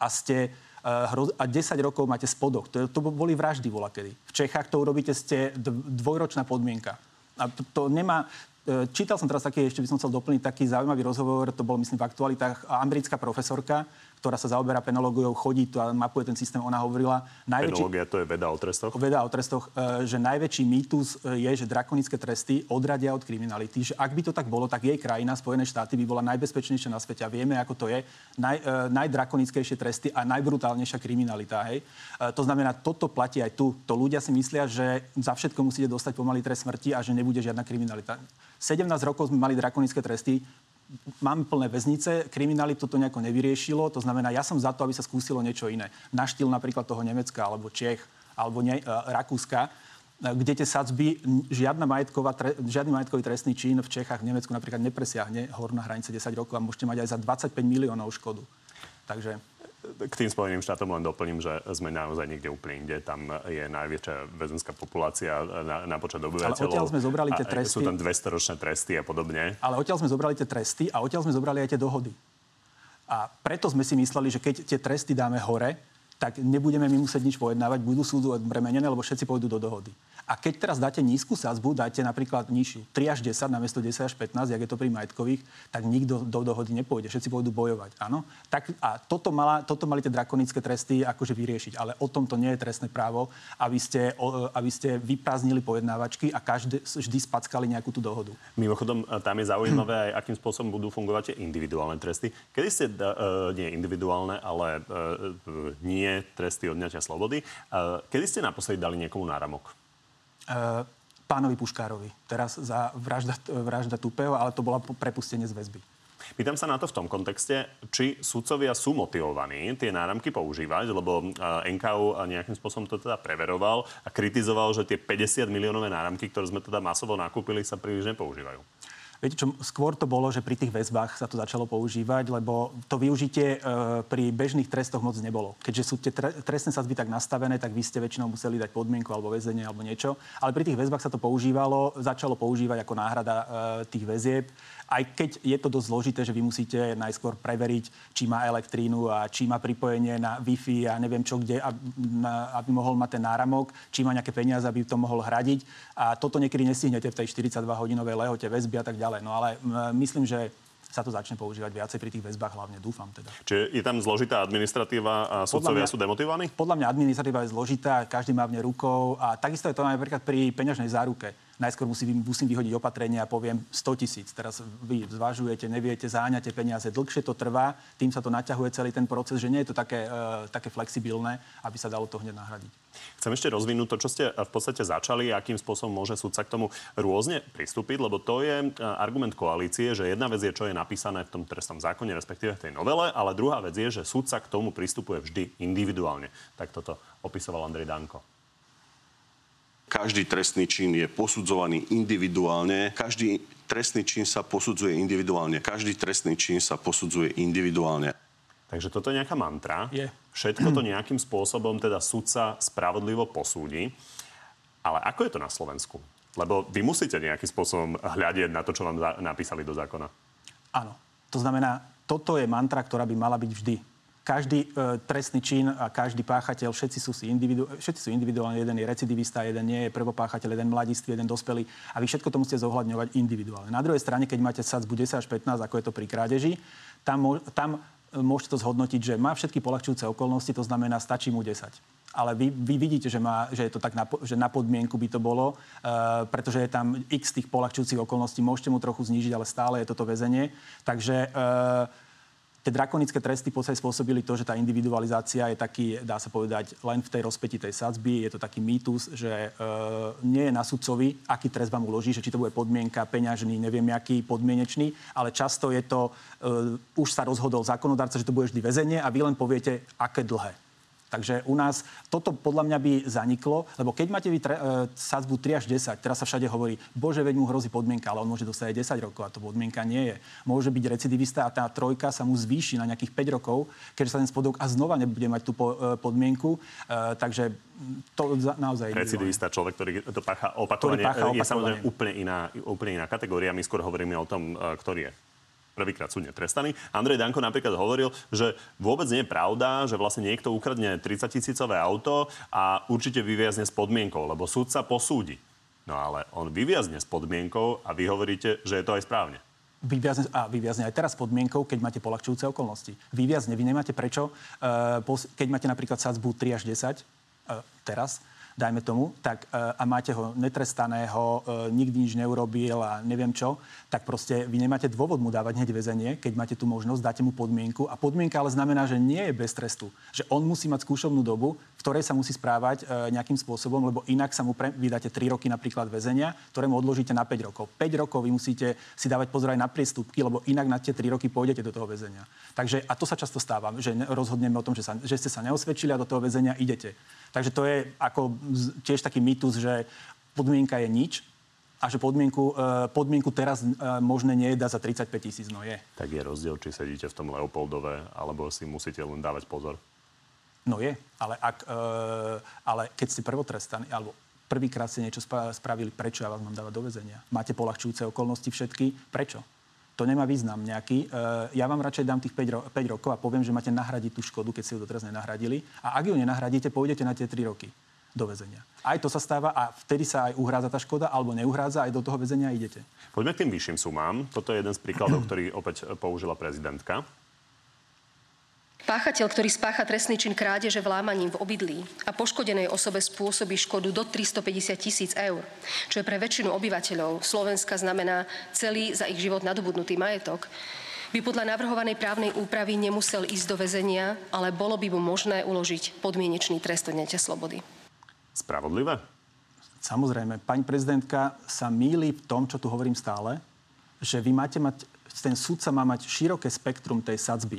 a ste eh, a 10 rokov máte spodok. To, to boli vraždy volakedy. V Čechách to urobíte, ste dvojročná podmienka. A to, to nemá... Eh, čítal som teraz taký, ešte by som chcel doplniť taký zaujímavý rozhovor, to bol myslím v aktualitách, americká profesorka, ktorá sa zaoberá penológiou, chodí tu a mapuje ten systém, ona hovorila... Najväčší, Penológia to je veda o trestoch? Veda o trestoch, e, že najväčší mýtus e, je, že drakonické tresty odradia od kriminality. Že ak by to tak bolo, tak jej krajina, Spojené štáty, by bola najbezpečnejšia na svete. A vieme, ako to je. Naj, e, najdrakonickejšie tresty a najbrutálnejšia kriminalita. Hej? To znamená, toto platí aj tu. To ľudia si myslia, že za všetko musíte dostať pomalý trest smrti a že nebude žiadna kriminalita. 17 rokov sme mali drakonické tresty, máme plné väznice, kriminalitu to nejako nevyriešilo, to znamená, ja som za to, aby sa skúsilo niečo iné. Na štýl napríklad toho Nemecka, alebo Čech, alebo ne, uh, Rakúska, e, kde tie sadzby, žiadna majetková, tre, žiadny majetkový trestný čin v Čechách, v Nemecku napríklad nepresiahne horná hranice 10 rokov a môžete mať aj za 25 miliónov škodu. Takže k tým Spojeným štátom len doplním, že sme naozaj niekde úplne inde. Tam je najväčšia väzenská populácia na, na počet obyvateľov. Ale odtiaľ sme zobrali tie tresty. Sú tam 200-ročné tresty a podobne. Ale odtiaľ sme zobrali tie tresty a odtiaľ sme zobrali aj tie dohody. A preto sme si mysleli, že keď tie tresty dáme hore, tak nebudeme my musieť nič pojednávať, budú súdu odbremenené, lebo všetci pôjdu do dohody. A keď teraz dáte nízku sázbu, dáte napríklad nižšiu 3 až 10 namiesto 10 až 15, jak je to pri majetkových, tak nikto do dohody nepôjde. Všetci pôjdu bojovať. Áno? Tak, a toto, mala, toto mali tie drakonické tresty akože vyriešiť. Ale o tom to nie je trestné právo, aby ste, o, aby ste vyprázdnili pojednávačky a každý, vždy spackali nejakú tú dohodu. Mimochodom, tam je zaujímavé aj, akým spôsobom budú fungovať tie individuálne tresty. Kedy ste, uh, nie individuálne, ale uh, nie tresty odňatia slobody, uh, kedy ste naposledy dali niekomu náramok? Eh, pánovi Puškárovi. Teraz za vražda, vražda Tupého, ale to bola prepustenie z väzby. Pýtam sa na to v tom kontexte, či sudcovia sú motivovaní tie náramky používať, lebo eh, NKU nejakým spôsobom to teda preveroval a kritizoval, že tie 50 miliónové náramky, ktoré sme teda masovo nakúpili, sa príliš nepoužívajú. Viete čo, skôr to bolo, že pri tých väzbách sa to začalo používať, lebo to využitie e, pri bežných trestoch moc nebolo. Keďže sú tie tre, trestné sadzby tak nastavené, tak vy ste väčšinou museli dať podmienku alebo väzenie alebo niečo. Ale pri tých väzbách sa to používalo, začalo používať ako náhrada e, tých väzieb aj keď je to dosť zložité, že vy musíte najskôr preveriť, či má elektrínu a či má pripojenie na Wi-Fi a neviem čo kde, aby mohol mať ten náramok, či má nejaké peniaze, aby to mohol hradiť. A toto niekedy nestihnete v tej 42-hodinovej lehote väzby a tak ďalej. No ale myslím, že sa to začne používať viacej pri tých väzbách, hlavne dúfam teda. Čiže je tam zložitá administratíva a sudcovia sú demotivovaní? Podľa mňa administratíva je zložitá, každý má v nej rukou a takisto je to napríklad pri peňažnej záruke najskôr musím, musím vyhodiť opatrenie a poviem 100 tisíc. Teraz vy zvažujete, neviete, záňate peniaze, dlhšie to trvá, tým sa to naťahuje celý ten proces, že nie je to také, uh, také flexibilné, aby sa dalo to hneď nahradiť. Chcem ešte rozvinúť to, čo ste v podstate začali, akým spôsobom môže súdca k tomu rôzne pristúpiť, lebo to je e, argument koalície, že jedna vec je, čo je napísané v tom trestnom zákone, respektíve v tej novele, ale druhá vec je, že súdca k tomu pristupuje vždy individuálne. Tak toto opisoval Andrej Danko. Každý trestný čin je posudzovaný individuálne. Každý trestný čin sa posudzuje individuálne. Každý trestný čin sa posudzuje individuálne. Takže toto je nejaká mantra. Je. Všetko to nejakým spôsobom teda sudca spravodlivo posúdi. Ale ako je to na Slovensku? Lebo vy musíte nejakým spôsobom hľadieť na to, čo vám napísali do zákona. Áno. To znamená, toto je mantra, ktorá by mala byť vždy každý e, trestný čin a každý páchateľ, všetci sú, si individu, všetci sú individuálne, jeden je recidivista, jeden nie je prvopáchateľ, jeden mladistvý, jeden dospelý a vy všetko to musíte zohľadňovať individuálne. Na druhej strane, keď máte sadzbu 10 až 15, ako je to pri krádeži, tam, tam e, môžete to zhodnotiť, že má všetky polahčujúce okolnosti, to znamená, stačí mu 10 ale vy, vy vidíte, že, má, že je to tak na, že na podmienku by to bolo, uh, pretože je tam x tých polahčujúcich okolností, môžete mu trochu znížiť, ale stále je toto väzenie. Takže uh, tie drakonické tresty v podstate spôsobili to, že tá individualizácia je taký, dá sa povedať, len v tej rozpeti tej sadzby. Je to taký mýtus, že e, nie je na sudcovi, aký trest vám uloží, že či to bude podmienka, peňažný, neviem aký, podmienečný, ale často je to, e, už sa rozhodol zákonodárca, že to bude vždy väzenie a vy len poviete, aké dlhé. Takže u nás toto podľa mňa by zaniklo, lebo keď máte vy tre, e, sadzbu 3 až 10, teraz sa všade hovorí, bože, veď mu hrozí podmienka, ale on môže dostať aj 10 rokov a to podmienka nie je. Môže byť recidivista a tá trojka sa mu zvýši na nejakých 5 rokov, keďže sa ten spodok a znova nebude mať tú po, e, podmienku. E, takže to naozaj... Recidivista, človek, ktorý to pácha opakovane, ktorý pácha opakovane. je samozrejme úplne iná, úplne iná kategória. My skôr hovoríme o tom, e, ktorý je prvýkrát súdne trestaný. Andrej Danko napríklad hovoril, že vôbec nie je pravda, že vlastne niekto ukradne 30 tisícové auto a určite vyviazne s podmienkou, lebo súd sa posúdi. No ale on vyviazne s podmienkou a vy hovoríte, že je to aj správne. Vyviazne, a vyviazne aj teraz podmienkou, keď máte polahčujúce okolnosti. Vyviazne, vy nemáte prečo, uh, keď máte napríklad sadzbu 3 až 10, uh, teraz, dajme tomu, tak, e, a máte ho netrestaného, e, nikdy nič neurobil a neviem čo, tak proste vy nemáte dôvod mu dávať hneď väzenie, keď máte tú možnosť, dáte mu podmienku. A podmienka ale znamená, že nie je bez trestu. Že on musí mať skúšovnú dobu, v ktorej sa musí správať e, nejakým spôsobom, lebo inak sa mu pre, vydáte 3 roky napríklad väzenia, ktoré mu odložíte na 5 rokov. 5 rokov vy musíte si dávať pozor aj na priestupky, lebo inak na tie 3 roky pôjdete do toho väzenia. Takže, a to sa často stáva, že rozhodneme o tom, že, sa, že ste sa neosvedčili a do toho väzenia idete. Takže to je ako tiež taký mýtus, že podmienka je nič, a že podmienku, e, podmienku teraz e, možné nie je dať za 35 tisíc, no je. Tak je rozdiel, či sedíte v tom Leopoldove, alebo si musíte len dávať pozor. No je, ale, ak, e, ale keď ste prvotrestaní, alebo prvýkrát ste niečo spravili, prečo ja vás mám dávať do väzenia? Máte polahčujúce okolnosti všetky, prečo? To nemá význam nejaký. Ja vám radšej dám tých 5, ro- 5 rokov a poviem, že máte nahradiť tú škodu, keď ste ju doteraz nenahradili. A ak ju nenahradíte, pôjdete na tie 3 roky do väzenia. Aj to sa stáva a vtedy sa aj uhrádza tá škoda, alebo neuhrádza, aj do toho väzenia idete. Poďme k tým vyšším sumám. Toto je jeden z príkladov, ktorý opäť použila prezidentka. Páchateľ, ktorý spácha trestný čin krádeže vlámaním v obydlí a poškodenej osobe spôsobí škodu do 350 tisíc eur, čo je pre väčšinu obyvateľov Slovenska znamená celý za ich život nadobudnutý majetok, by podľa navrhovanej právnej úpravy nemusel ísť do väzenia, ale bolo by mu možné uložiť podmienečný trest odňatia slobody. Spravodlivé? Samozrejme. Pani prezidentka sa míli v tom, čo tu hovorím stále, že vy máte mať, ten súdca má mať široké spektrum tej sadzby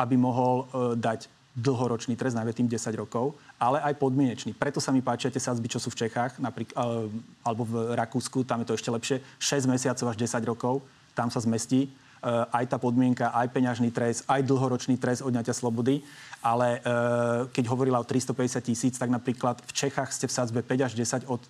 aby mohol uh, dať dlhoročný trest, najmä tým 10 rokov, ale aj podmienečný. Preto sa mi páčia tie sadzby, čo sú v Čechách, napríklad, uh, alebo v Rakúsku, tam je to ešte lepšie, 6 mesiacov až 10 rokov, tam sa zmestí aj tá podmienka, aj peňažný trest, aj dlhoročný trest odňatia slobody. Ale uh, keď hovorila o 350 tisíc, tak napríklad v Čechách ste v sadzbe 5 až 10 od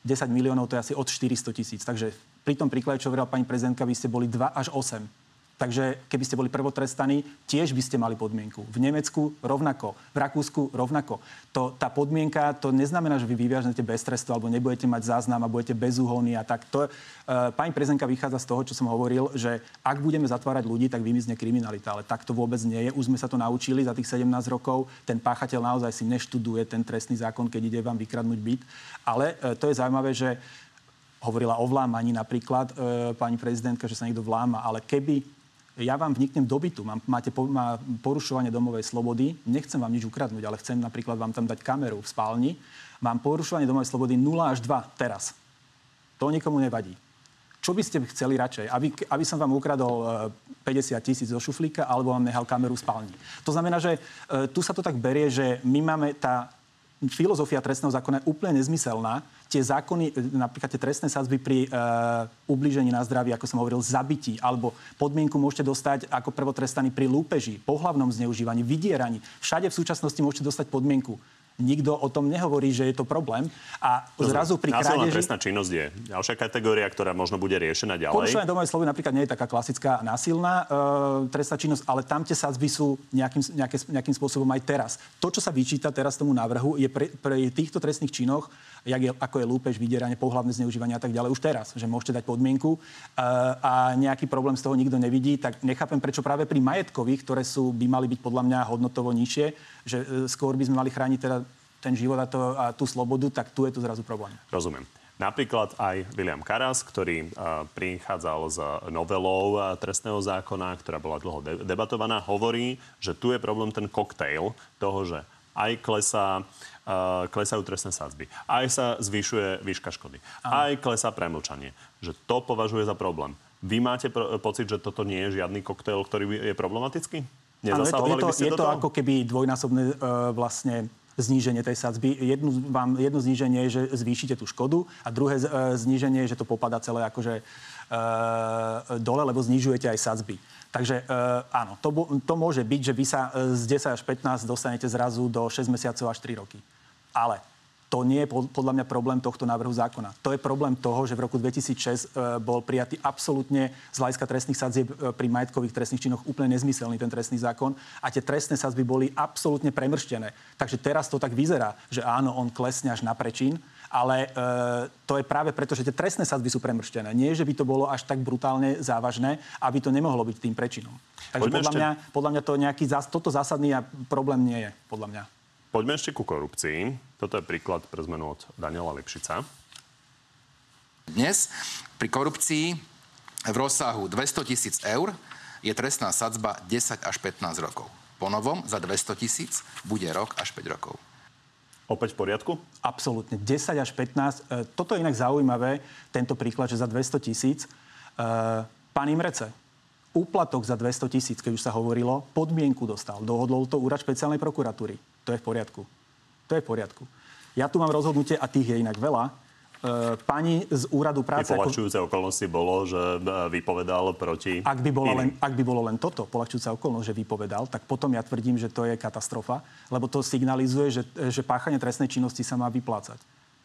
10 miliónov, to je asi od 400 tisíc. Takže pri tom príklade, čo hovorila pani prezidentka, vy ste boli 2 až 8 Takže keby ste boli prvotrestaní, tiež by ste mali podmienku. V Nemecku rovnako, v Rakúsku rovnako. To, tá podmienka, to neznamená, že vy vyviažnete bez trestu alebo nebudete mať záznam a budete bezúholní a tak. To, uh, pani prezidentka vychádza z toho, čo som hovoril, že ak budeme zatvárať ľudí, tak vymizne kriminalita. Ale tak to vôbec nie je. Už sme sa to naučili za tých 17 rokov. Ten páchateľ naozaj si neštuduje ten trestný zákon, keď ide vám vykradnúť byt. Ale uh, to je zaujímavé, že hovorila o vlámaní napríklad e, pani prezidentka, že sa niekto vláma, ale keby ja vám vniknem do bytu, mám, máte po, má porušovanie domovej slobody, nechcem vám nič ukradnúť, ale chcem napríklad vám tam dať kameru v spálni, mám porušovanie domovej slobody 0 až 2 teraz. To nikomu nevadí. Čo by ste chceli radšej? Aby, aby som vám ukradol 50 e, tisíc zo šuflíka alebo vám nehal kameru v spálni. To znamená, že e, tu sa to tak berie, že my máme tá filozofia trestného zákona je úplne nezmyselná. Tie zákony, e, napríklad tie trestné sázby pri uh, ubližení na zdraví, ako som hovoril, zabití, alebo podmienku môžete dostať ako prvotrestaný pri lúpeži, pohlavnom zneužívaní, vydieraní. Všade v súčasnosti môžete dostať podmienku nikto o tom nehovorí, že je to problém. A zrazu pri krádeži... trestná činnosť je ďalšia kategória, ktorá možno bude riešená ďalej. Porušovanie domovej slobody napríklad nie je taká klasická násilná e, trestná činnosť, ale tam tie sadzby sú nejakým, nejaké, nejakým spôsobom aj teraz. To, čo sa vyčíta teraz tomu návrhu, je pre, pre týchto trestných činoch jak je, ako je lúpež, vydieranie, pohľavné zneužívanie a tak ďalej už teraz, že môžete dať podmienku uh, a nejaký problém z toho nikto nevidí, tak nechápem, prečo práve pri majetkových, ktoré sú, by mali byť podľa mňa hodnotovo nižšie, že uh, skôr by sme mali chrániť teda ten život a, to, a tú slobodu, tak tu je to zrazu problém. Rozumiem. Napríklad aj William Karas, ktorý uh, prichádzal z novelou trestného zákona, ktorá bola dlho de- debatovaná, hovorí, že tu je problém ten koktejl toho, že aj klesá, uh, klesajú trestné sadzby, aj sa zvyšuje výška škody, aj klesá premlčanie. Že to považuje za problém. Vy máte pro- pocit, že toto nie je žiadny koktejl, ktorý je problematický? Áno, je to, je to, je to ako keby dvojnásobné uh, vlastne zníženie tej sadzby. Jednu, vám, jedno zníženie je, že zvýšite tú škodu a druhé e, zníženie je, že to popada celé akože e, dole, lebo znižujete aj sadzby. Takže e, áno, to, to môže byť, že vy sa e, z 10 až 15 dostanete zrazu do 6 mesiacov až 3 roky. Ale to nie je pod- podľa mňa problém tohto návrhu zákona. To je problém toho, že v roku 2006 e, bol prijatý absolútne z hľadiska trestných sadzieb e, pri majetkových trestných činoch úplne nezmyselný ten trestný zákon a tie trestné sadzby boli absolútne premrštené. Takže teraz to tak vyzerá, že áno, on klesne až na prečin, ale e, to je práve preto, že tie trestné sadzby sú premrštené. Nie, že by to bolo až tak brutálne závažné, aby to nemohlo byť tým prečinom. Takže Poďme podľa ešte- mňa, podľa mňa to nejaký, zás- toto zásadný problém nie je, podľa mňa. Poďme ešte ku korupcii. Toto je príklad pre zmenu od Daniela Lipšica. Dnes pri korupcii v rozsahu 200 tisíc eur je trestná sadzba 10 až 15 rokov. Po novom za 200 tisíc bude rok až 5 rokov. Opäť v poriadku? Absolútne. 10 až 15. E, Toto je inak zaujímavé, tento príklad, že za 200 tisíc. E, Pán Imrece, úplatok za 200 tisíc, keď už sa hovorilo, podmienku dostal. Dohodol to úrad špeciálnej prokuratúry. To je v poriadku. To je v poriadku. Ja tu mám rozhodnutie, a tých je inak veľa. E, Pani z úradu práce... ako- polahčujúce okolnosti bolo, že e, vypovedal proti ak by, bola len, ak by bolo len toto, polahčujúca okolnosť, že vypovedal, tak potom ja tvrdím, že to je katastrofa, lebo to signalizuje, že, že páchanie trestnej činnosti sa má vyplácať.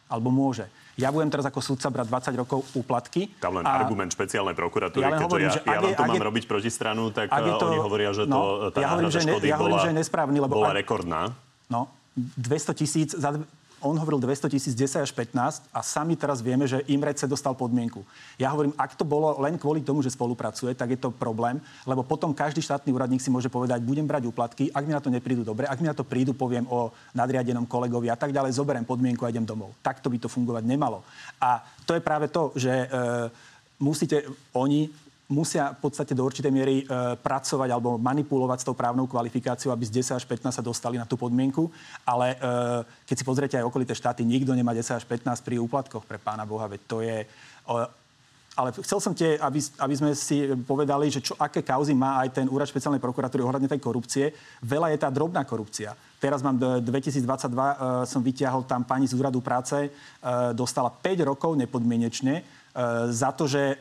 Alebo môže. Ja budem teraz ako sudca brať 20 rokov úplatky. Tam len a- argument špeciálnej prokuratúry, Ja keďže hovorím, ja, ja vám je- ak mám je- robiť protistranu, tak ak je uh, to- oni hovoria, že no, to, tá ja hovorím, že ne- škody ja hovorím, bola, že je nesprávny, lebo bola ak- rekordná. No, 200 tisíc, za, on hovoril 200 tisíc, 10 až 15 a sami teraz vieme, že Imrece dostal podmienku. Ja hovorím, ak to bolo len kvôli tomu, že spolupracuje, tak je to problém, lebo potom každý štátny úradník si môže povedať, budem brať úplatky, ak mi na to neprídu dobre, ak mi na to prídu, poviem o nadriadenom kolegovi a tak ďalej, zoberiem podmienku a idem domov. Takto by to fungovať nemalo. A to je práve to, že e, musíte oni musia v podstate do určitej miery e, pracovať alebo manipulovať s tou právnou kvalifikáciou, aby z 10 až 15 sa dostali na tú podmienku. Ale e, keď si pozriete aj okolité štáty, nikto nemá 10 až 15 pri úplatkoch pre pána Boha, veď to je... E, ale chcel som tie, aby, aby sme si povedali, že čo, aké kauzy má aj ten úrad špeciálnej prokuratúry ohľadne tej korupcie. Veľa je tá drobná korupcia. Teraz mám d- 2022, e, som vyťahol tam pani z úradu práce, e, dostala 5 rokov nepodmienečne e, za to, že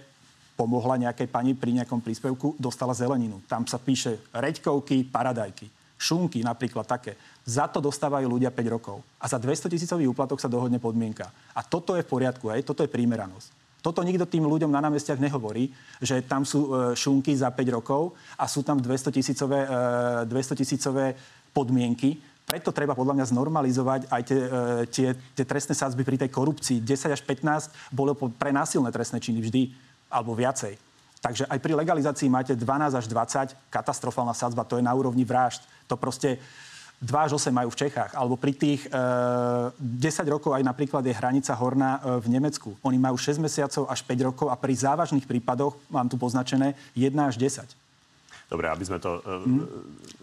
pomohla nejakej pani pri nejakom príspevku, dostala zeleninu. Tam sa píše reďkovky, paradajky. Šunky napríklad také. Za to dostávajú ľudia 5 rokov. A za 200 tisícový úplatok sa dohodne podmienka. A toto je v poriadku, hej? toto je prímeranosť. Toto nikto tým ľuďom na námestiach nehovorí, že tam sú e, šunky za 5 rokov a sú tam 200 tisícové, e, 200 tisícové podmienky. Preto treba podľa mňa znormalizovať aj tie, e, tie, tie trestné sázby pri tej korupcii. 10 až 15 bolo pre násilné trestné činy vždy, alebo viacej. Takže aj pri legalizácii máte 12 až 20, katastrofálna sadzba, to je na úrovni vražd. To proste 2 až 8 majú v Čechách. Alebo pri tých e, 10 rokov aj napríklad je hranica horná e, v Nemecku. Oni majú 6 mesiacov až 5 rokov a pri závažných prípadoch, mám tu poznačené, 1 až 10. Dobre, aby sme to Mhm.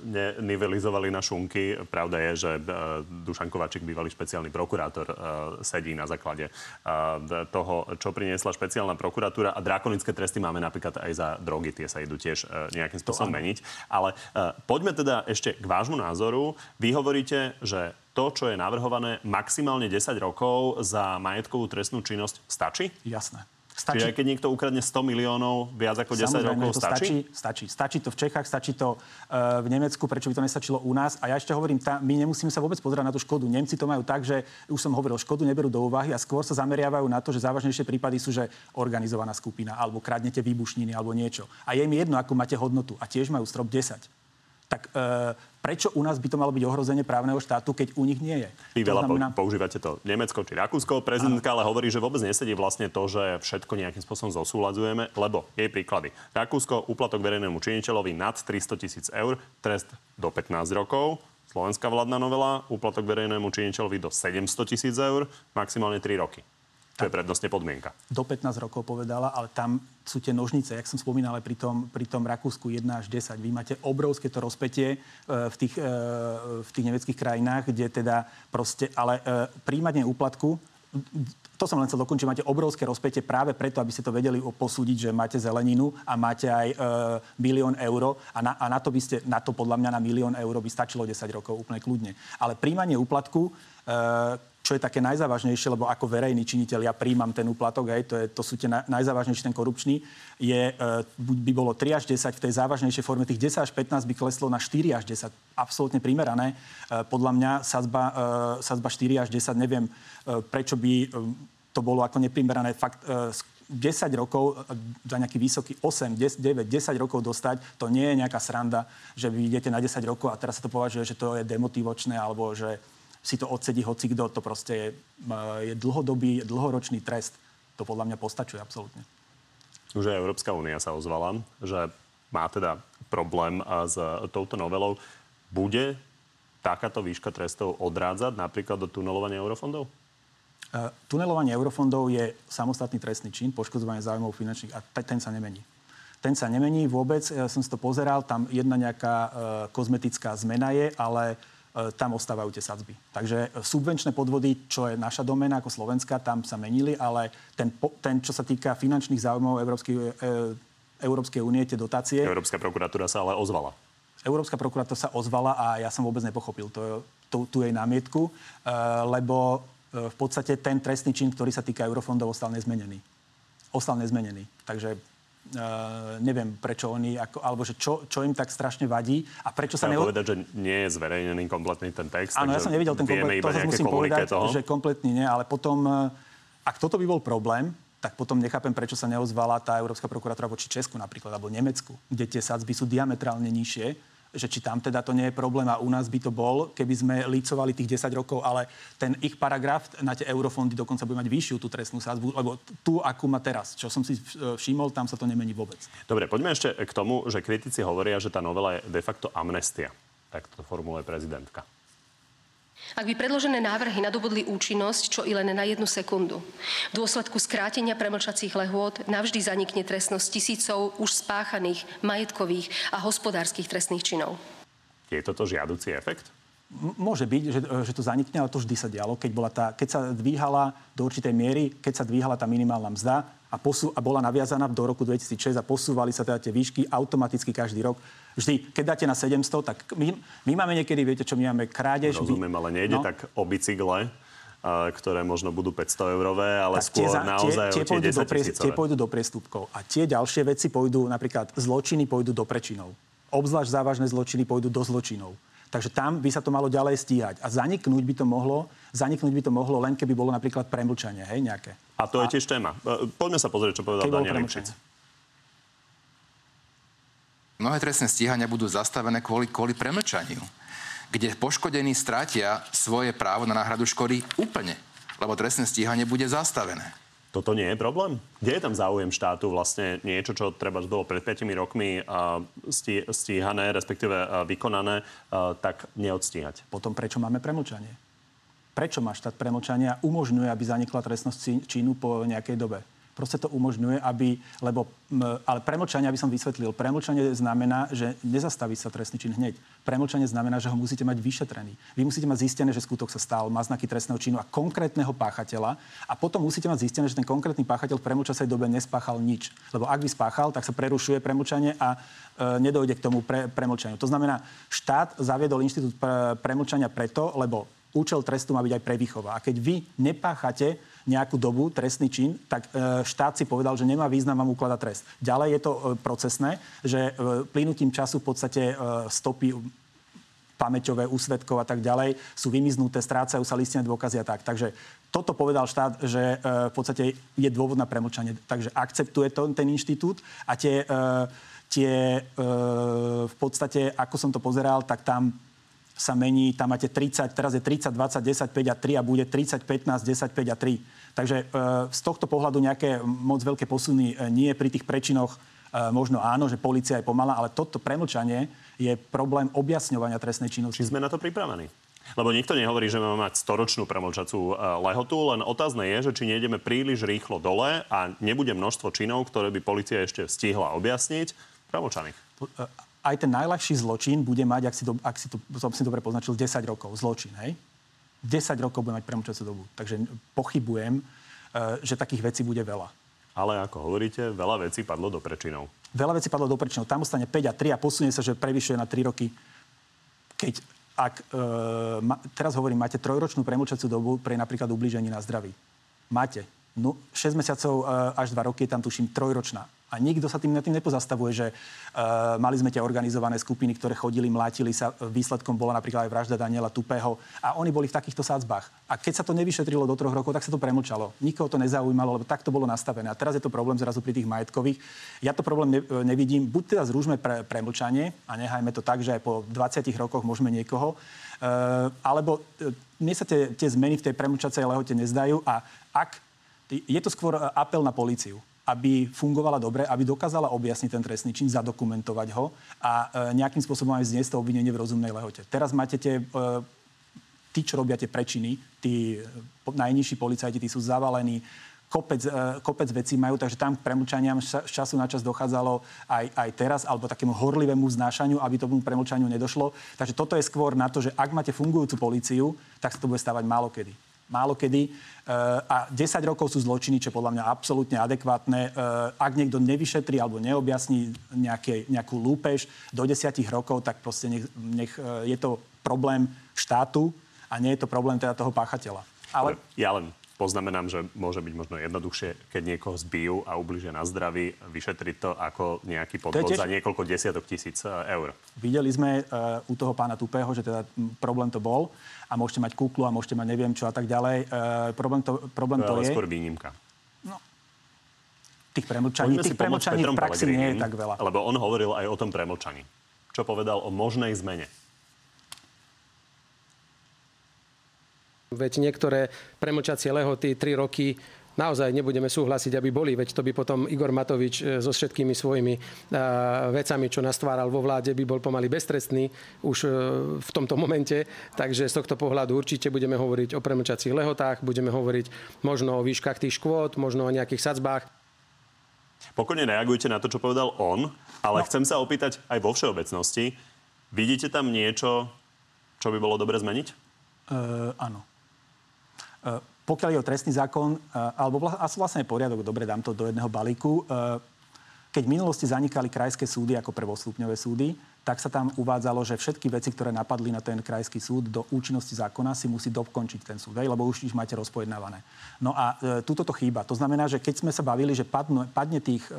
nenivelizovali na šunky, pravda je, že uh, Dušan Kovačík, bývalý špeciálny prokurátor, uh, sedí na základe toho, čo priniesla špeciálna prokuratúra a drakonické tresty máme napríklad aj za drogy, tie sa idú tiež nejakým spôsobom meniť. Ale poďme teda ešte k vášmu názoru. Vy hovoríte, že to, čo je navrhované, maximálne 10 rokov za majetkovú trestnú činnosť, stačí? Jasné. Čiže aj keď niekto ukradne 100 miliónov viac ako 10 Samozrejme, rokov, to stačí? stačí? Stačí. Stačí to v Čechách, stačí to uh, v Nemecku, prečo by to nestačilo u nás. A ja ešte hovorím, tá, my nemusíme sa vôbec pozerať na tú škodu. Nemci to majú tak, že už som hovoril, škodu neberú do úvahy a skôr sa zameriavajú na to, že závažnejšie prípady sú, že organizovaná skupina, alebo kradnete výbušniny, alebo niečo. A je im jedno, akú máte hodnotu. A tiež majú strop 10. Tak uh, prečo u nás by to malo byť ohrozenie právneho štátu, keď u nich nie je? Vy veľa znamená- po- používate to Nemecko či Rakúsko. Prezidentka ale hovorí, že vôbec nesedí vlastne to, že všetko nejakým spôsobom zosúľadzujeme, lebo jej príklady. Rakúsko, úplatok verejnému činiteľovi nad 300 tisíc eur, trest do 15 rokov. Slovenská vládna novela, úplatok verejnému činiteľovi do 700 tisíc eur, maximálne 3 roky. To je prednostne podmienka. Do 15 rokov povedala, ale tam sú tie nožnice, jak som spomínal pri tom, pri tom Rakúsku 1 až 10. Vy máte obrovské to rozpetie e, v tých, e, v tých nemeckých krajinách, kde teda proste, ale e, príjmanie úplatku to som len chcel dokončiť, máte obrovské rozpätie práve preto, aby ste to vedeli posúdiť, že máte zeleninu a máte aj e, milión eur a na, a na to by ste, na to podľa mňa na milión eur by stačilo 10 rokov úplne kľudne. Ale príjmanie úplatku, e, čo je také najzávažnejšie, lebo ako verejný činiteľ ja príjmam ten úplatok, hej, to, je, to sú tie najzávažnejšie, ten korupčný, je, e, by bolo 3 až 10, v tej závažnejšej forme tých 10 až 15 by kleslo na 4 až 10. Absolútne primerané. E, podľa mňa sazba, e, sazba 4 až 10, neviem, prečo by to bolo ako neprimerané. Fakt, 10 rokov za nejaký vysoký 8, 10, 9, 10 rokov dostať, to nie je nejaká sranda, že vy idete na 10 rokov a teraz sa to považuje, že to je demotivočné alebo že si to odsedí hoci kto, to proste je, je dlhodobý, dlhoročný trest. To podľa mňa postačuje absolútne. Už aj Európska únia sa ozvala, že má teda problém s touto novelou. Bude takáto výška trestov odrádzať napríklad do tunelovania eurofondov? Uh, tunelovanie eurofondov je samostatný trestný čin, poškodzovanie záujmov finančných a t- ten sa nemení. Ten sa nemení vôbec, ja som si to pozeral, tam jedna nejaká uh, kozmetická zmena je, ale tam ostávajú tie sadzby. Takže e, subvenčné podvody, čo je naša domena ako Slovenska, tam sa menili, ale ten, ten čo sa týka finančných záujmov Európskej, e, Európskej únie, tie dotácie... Európska prokuratúra sa ale ozvala. Európska prokuratúra sa ozvala a ja som vôbec nepochopil to, tú, tú jej námietku, lebo v podstate ten trestný čin, ktorý sa týka eurofondov, ostal nezmenený. Ostal nezmenený. Takže Uh, neviem, prečo oni, ako, alebo že čo, čo im tak strašne vadí a prečo sa... Neho... povedať, že nie je zverejnený kompletný ten text. Áno, ja som nevidel ten kompletný, to musím povedať, toho. že kompletný nie, ale potom, uh, ak toto by bol problém, tak potom nechápem, prečo sa neozvala tá Európska prokuratúra voči Česku napríklad, alebo Nemecku, kde tie sadzby sú diametrálne nižšie že či tam teda to nie je problém a u nás by to bol, keby sme lícovali tých 10 rokov, ale ten ich paragraf na tie eurofondy dokonca bude mať vyššiu tú trestnú sázbu, lebo tú, akú má teraz. Čo som si všimol, tam sa to nemení vôbec. Dobre, poďme ešte k tomu, že kritici hovoria, že tá novela je de facto amnestia. Tak to formuluje prezidentka. Ak by predložené návrhy nadobudli účinnosť čo i len na jednu sekundu, v dôsledku skrátenia premlčacích lehôd navždy zanikne trestnosť tisícov už spáchaných majetkových a hospodárskych trestných činov. Je toto žiaducí efekt? Môže byť, že, že to zanikne, ale to vždy sa dialo. Keď, bola tá, keď sa dvíhala do určitej miery, keď sa dvíhala tá minimálna mzda a, posú, a bola naviazaná do roku 2006 a posúvali sa teda tie výšky automaticky každý rok. Vždy, keď dáte na 700, tak my, my máme niekedy, viete čo, my máme krádež. Rozumiem, ale nejde no. tak o bicykle, ktoré možno budú 500 eurové, ale tak skôr tie, naozaj tie, tie, tie, 10 do pres, tie pôjdu do priestupkov. A tie ďalšie veci pôjdu, napríklad zločiny pôjdu do prečinov. Obzvlášť závažné zločiny pôjdu do zločinov. Takže tam by sa to malo ďalej stíhať. A zaniknúť by to mohlo, zaniknúť by to mohlo len keby bolo napríklad premlčanie, hej, nejaké. A to a... je tiež téma. E, poďme sa pozrieť, čo povedal Daniel Lipšic. Mnohé trestné stíhania budú zastavené kvôli, kvôli premlčaniu, kde poškodení strátia svoje právo na náhradu škody úplne, lebo trestné stíhanie bude zastavené. Toto nie je problém? Kde je tam záujem štátu vlastne niečo, čo treba bolo pred 5 rokmi stíhané, respektíve vykonané, tak neodstíhať? Potom prečo máme premlčanie? Prečo má štát premlčania umožňuje, aby zanikla trestnosť činu po nejakej dobe? Proste to umožňuje, aby, lebo, ale premlčanie, aby som vysvetlil, premlčanie znamená, že nezastaví sa trestný čin hneď. Premlčanie znamená, že ho musíte mať vyšetrený. Vy musíte mať zistené, že skutok sa stal, má znaky trestného činu a konkrétneho páchateľa a potom musíte mať zistené, že ten konkrétny páchateľ v premlčacej dobe nespáchal nič. Lebo ak by spáchal, tak sa prerušuje premlčanie a e, nedojde k tomu pre, premlčaniu. To znamená, štát zaviedol inštitút pre, premlčania preto, lebo účel trestu má byť aj prevýchova. A keď vy nepáchate nejakú dobu trestný čin, tak e, štát si povedal, že nemá význam vám ukladať trest. Ďalej je to e, procesné, že e, plynutím času v podstate stopy pamäťové, úsvedkov a tak ďalej sú vymiznuté, strácajú sa listine dôkazy a tak. Takže toto povedal štát, že v podstate je dôvod na premlčanie. Takže akceptuje to, ten inštitút a tie, tie v podstate, ako som to pozeral, tak tam sa mení, tam máte 30, teraz je 30, 20, 10, 5 a 3 a bude 30, 15, 10, 5 a 3. Takže e, z tohto pohľadu nejaké moc veľké posuny e, nie pri tých prečinoch e, možno áno, že policia je pomalá, ale toto premlčanie je problém objasňovania trestnej činnosti. Či sme na to pripravení? Lebo nikto nehovorí, že máme mať storočnú premlčacú lehotu, len otázne je, že či nejdeme príliš rýchlo dole a nebude množstvo činov, ktoré by policia ešte stihla objasniť, premlčaných. Aj ten najľahší zločin bude mať, ak si, do, ak si to som si dobre poznačil, 10 rokov. Zločin, hej? 10 rokov bude mať premlčacú dobu. Takže pochybujem, že takých vecí bude veľa. Ale ako hovoríte, veľa vecí padlo do prečinov. Veľa vecí padlo do prečinov. Tam ostane 5 a 3 a posunie sa, že prevyšuje na 3 roky. Keď ak, e, ma, teraz hovorím, máte trojročnú premlčacú dobu pre napríklad ublíženie na zdraví. Máte. No, 6 mesiacov e, až 2 roky je tam, tuším, trojročná. A nikto sa tým tým nepozastavuje, že uh, mali sme tie organizované skupiny, ktoré chodili, mlátili sa. Výsledkom bola napríklad aj vražda Daniela Tupého. A oni boli v takýchto sádzbách. A keď sa to nevyšetrilo do troch rokov, tak sa to premlčalo. Nikoho to nezaujímalo, lebo tak to bolo nastavené. A teraz je to problém zrazu pri tých majetkových. Ja to problém ne, nevidím. Buď teda zružme pre, premlčanie a nechajme to tak, že aj po 20 rokoch môžeme niekoho. Uh, alebo uh, mne sa tie, tie zmeny v tej premlčacej lehote nezdajú a ak je to skôr apel na políciu aby fungovala dobre, aby dokázala objasniť ten trestný čin, zadokumentovať ho a e, nejakým spôsobom aj zniesť to obvinenie v rozumnej lehote. Teraz máte tie, e, tí, čo robia tie prečiny, tí e, najnižší policajti, tí sú zavalení, kopec, kopec vecí majú, takže tam k premlčaniam z času na čas dochádzalo aj, aj teraz, alebo takému horlivému znášaniu, aby tomu premlčaniu nedošlo. Takže toto je skôr na to, že ak máte fungujúcu políciu, tak sa to bude stávať málo kedy málo kedy. Eh, a 10 rokov sú zločiny, čo podľa mňa absolútne adekvátne. Eh, ak niekto nevyšetrí alebo neobjasní nejaké, nejakú lúpež do 10 rokov, tak proste nech, nech eh, je to problém štátu a nie je to problém teda toho páchateľa. Ale... Ja len poznamenám, že môže byť možno jednoduchšie, keď niekoho zbijú a ubližia na zdraví, vyšetriť to ako nejaký podvod tiež... za niekoľko desiatok tisíc eur. Videli sme uh, u toho pána Tupého, že teda problém to bol a môžete mať kúklu a môžete mať neviem čo a tak ďalej. E, problém to, problém to, to je... skôr výnimka. No, tých premlčaní, tých premlčaní v praxi nie je tak veľa. Lebo on hovoril aj o tom premlčaní. Čo povedal o možnej zmene? Veď niektoré premlčacie lehoty 3 roky naozaj nebudeme súhlasiť, aby boli, veď to by potom Igor Matovič e, so všetkými svojimi e, vecami, čo nastváral vo vláde, by bol pomaly beztrestný už e, v tomto momente. Takže z tohto pohľadu určite budeme hovoriť o premlčacích lehotách, budeme hovoriť možno o výškach tých škôd, možno o nejakých sadzbách. Pokojne reagujte na to, čo povedal on, ale no. chcem sa opýtať aj vo všeobecnosti. Vidíte tam niečo, čo by bolo dobre zmeniť? Uh, áno. Uh, pokiaľ je o trestný zákon, eh, alebo vlastne poriadok, dobre, dám to do jedného balíku, eh, keď v minulosti zanikali krajské súdy ako prvostupňové súdy, tak sa tam uvádzalo, že všetky veci, ktoré napadli na ten krajský súd do účinnosti zákona, si musí dokončiť ten súd, aj, lebo už ich máte rozpojednávané. No a e, túto to chýba. To znamená, že keď sme sa bavili, že padne, padne tých e,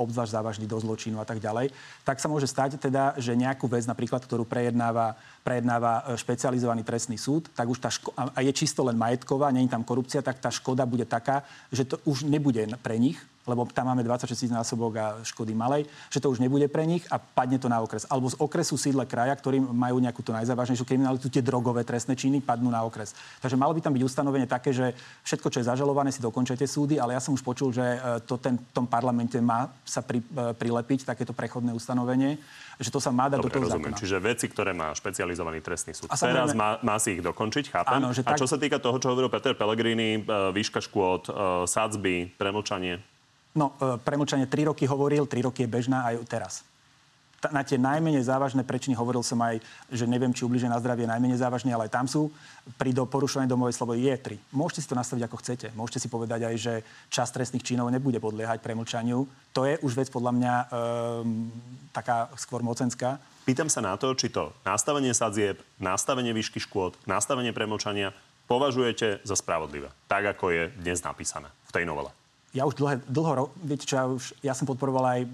obzvlášť závažných do zločinu a tak ďalej, tak sa môže stať teda, že nejakú vec, napríklad, ktorú prejednáva, prejednáva e, špecializovaný trestný súd, tak už tá ško- a je čisto len majetková, je tam korupcia, tak tá škoda bude taká, že to už nebude pre nich, lebo tam máme 26 násobok a škody malej, že to už nebude pre nich a padne to na okres. Alebo z okresu sídle kraja, ktorí majú nejakú tú najzávažnejšiu kriminalitu, tie drogové trestné činy padnú na okres. Takže malo by tam byť ustanovenie také, že všetko, čo je zažalované, si dokončete súdy, ale ja som už počul, že e, to ten, v tom parlamente má sa pri, e, prilepiť takéto prechodné ustanovenie že to sa má dať Dobre, do toho rozumiem. zákona. Čiže veci, ktoré má špecializovaný trestný súd. A Teraz má, má si ich dokončiť, chápem. Áno, že a tak... čo sa týka toho, čo hovoril Peter Pellegrini, e, výška škôd, sádzby, premlčanie? No, e, premlčanie 3 roky hovoril, 3 roky je bežná aj teraz. Na tie najmenej závažné prečiny hovoril som aj, že neviem, či ubliženie na zdravie je najmenej závažné, ale aj tam sú. Pri porušovaní domovej slobody je 3. Môžete si to nastaviť ako chcete. Môžete si povedať aj, že čas trestných činov nebude podliehať premlčaniu. To je už vec podľa mňa um, taká skôr mocenská. Pýtam sa na to, či to nastavenie sadzieb, nastavenie výšky škôd, nastavenie premlčania považujete za spravodlivé. Tak, ako je dnes napísané v tej novele ja už dlho, dlho viete čo, ja, už, ja som podporoval aj um,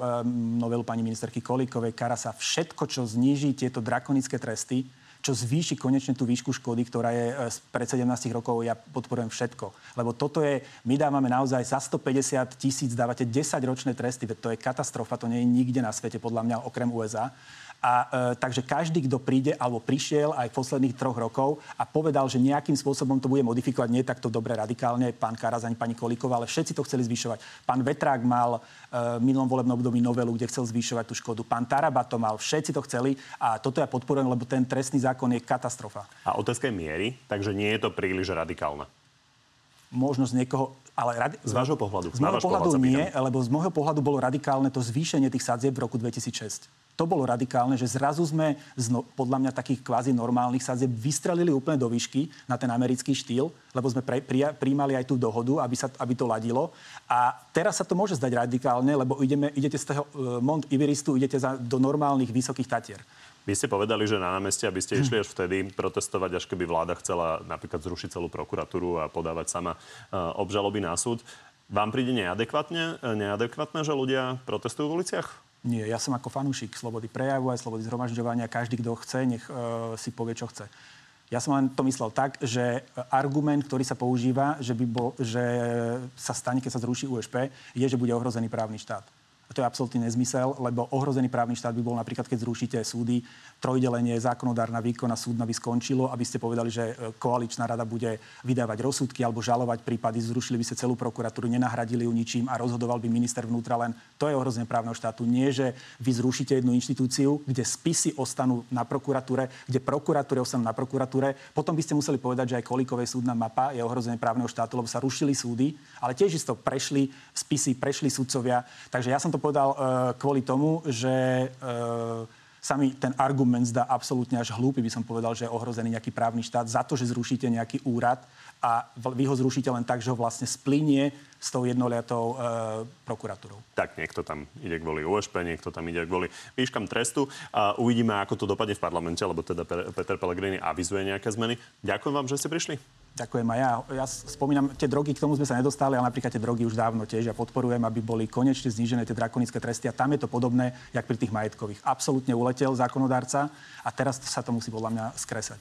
novelu pani ministerky Kolíkovej, Karasa, všetko, čo zníži tieto drakonické tresty, čo zvýši konečne tú výšku škody, ktorá je e, pred 17 rokov, ja podporujem všetko. Lebo toto je, my dávame naozaj za 150 tisíc, dávate 10-ročné tresty, veď to je katastrofa, to nie je nikde na svete, podľa mňa, okrem USA. A e, takže každý, kto príde alebo prišiel aj v posledných troch rokov a povedal, že nejakým spôsobom to bude modifikovať, nie takto dobre radikálne, pán Karas ani pani Kolíková, ale všetci to chceli zvyšovať. Pán Vetrák mal e, v minulom volebnom období novelu, kde chcel zvyšovať tú škodu. Pán Taraba to mal, všetci to chceli a toto ja podporujem, lebo ten trestný zákon je katastrofa. A otázka je miery, takže nie je to príliš radikálne. Možno z niekoho, ale radi- Z vášho pohľadu. Z môjho pohľadu pohľad nie, lebo z môjho pohľadu bolo radikálne to zvýšenie tých sadzieb v roku 2006. To bolo radikálne, že zrazu sme z no, podľa mňa takých kvázi normálnych sadzieb vystrelili úplne do výšky na ten americký štýl, lebo sme pre, prija, príjmali aj tú dohodu, aby, sa, aby to ladilo. A teraz sa to môže zdať radikálne, lebo ideme, idete z toho uh, Mont Iveristu, idete za, do normálnych vysokých tatier. Vy ste povedali, že na námestie, aby ste išli až vtedy protestovať, až keby vláda chcela napríklad zrušiť celú prokuratúru a podávať sama uh, obžaloby na súd. Vám príde neadekvátne, neadekvátne, že ľudia protestujú v uliciach? Nie, ja som ako fanúšik slobody prejavu aj slobody zhromažďovania. Každý, kto chce, nech uh, si povie, čo chce. Ja som len to myslel tak, že argument, ktorý sa používa, že, by bol, že sa stane, keď sa zruší USP, je, že bude ohrozený právny štát. A to je absolútny nezmysel, lebo ohrozený právny štát by bol napríklad, keď zrušíte súdy, trojdelenie, zákonodárna výkon a súdna by skončilo, aby ste povedali, že e, koaličná rada bude vydávať rozsudky alebo žalovať prípady, zrušili by ste celú prokuratúru, nenahradili ju ničím a rozhodoval by minister vnútra len. To je ohrozenie právneho štátu. Nie, že vy zrušíte jednu inštitúciu, kde spisy ostanú na prokuratúre, kde prokuratúry ostanú na prokuratúre. Potom by ste museli povedať, že aj kolíkovej súdna mapa je ohrozenie právneho štátu, lebo sa rušili súdy, ale tiež isto prešli spisy, prešli sudcovia. Takže ja som to povedal uh, kvôli tomu, že uh, sa mi ten argument zdá absolútne až hlúpy, by som povedal, že je ohrozený nejaký právny štát za to, že zrušíte nejaký úrad a vy ho zrušíte len tak, že ho vlastne splinie s tou jednoliatou e, prokuratúrou. Tak niekto tam ide kvôli USP, niekto tam ide kvôli výškam trestu. A uvidíme, ako to dopadne v parlamente, lebo teda Pe- Peter Pellegrini avizuje nejaké zmeny. Ďakujem vám, že ste prišli. Ďakujem aj ja. Ja spomínam, tie drogy, k tomu sme sa nedostali, ale napríklad tie drogy už dávno tiež. Ja podporujem, aby boli konečne znížené tie drakonické tresty. A tam je to podobné, jak pri tých majetkových. Absolútne uletel zákonodárca a teraz sa to musí podľa mňa skresať.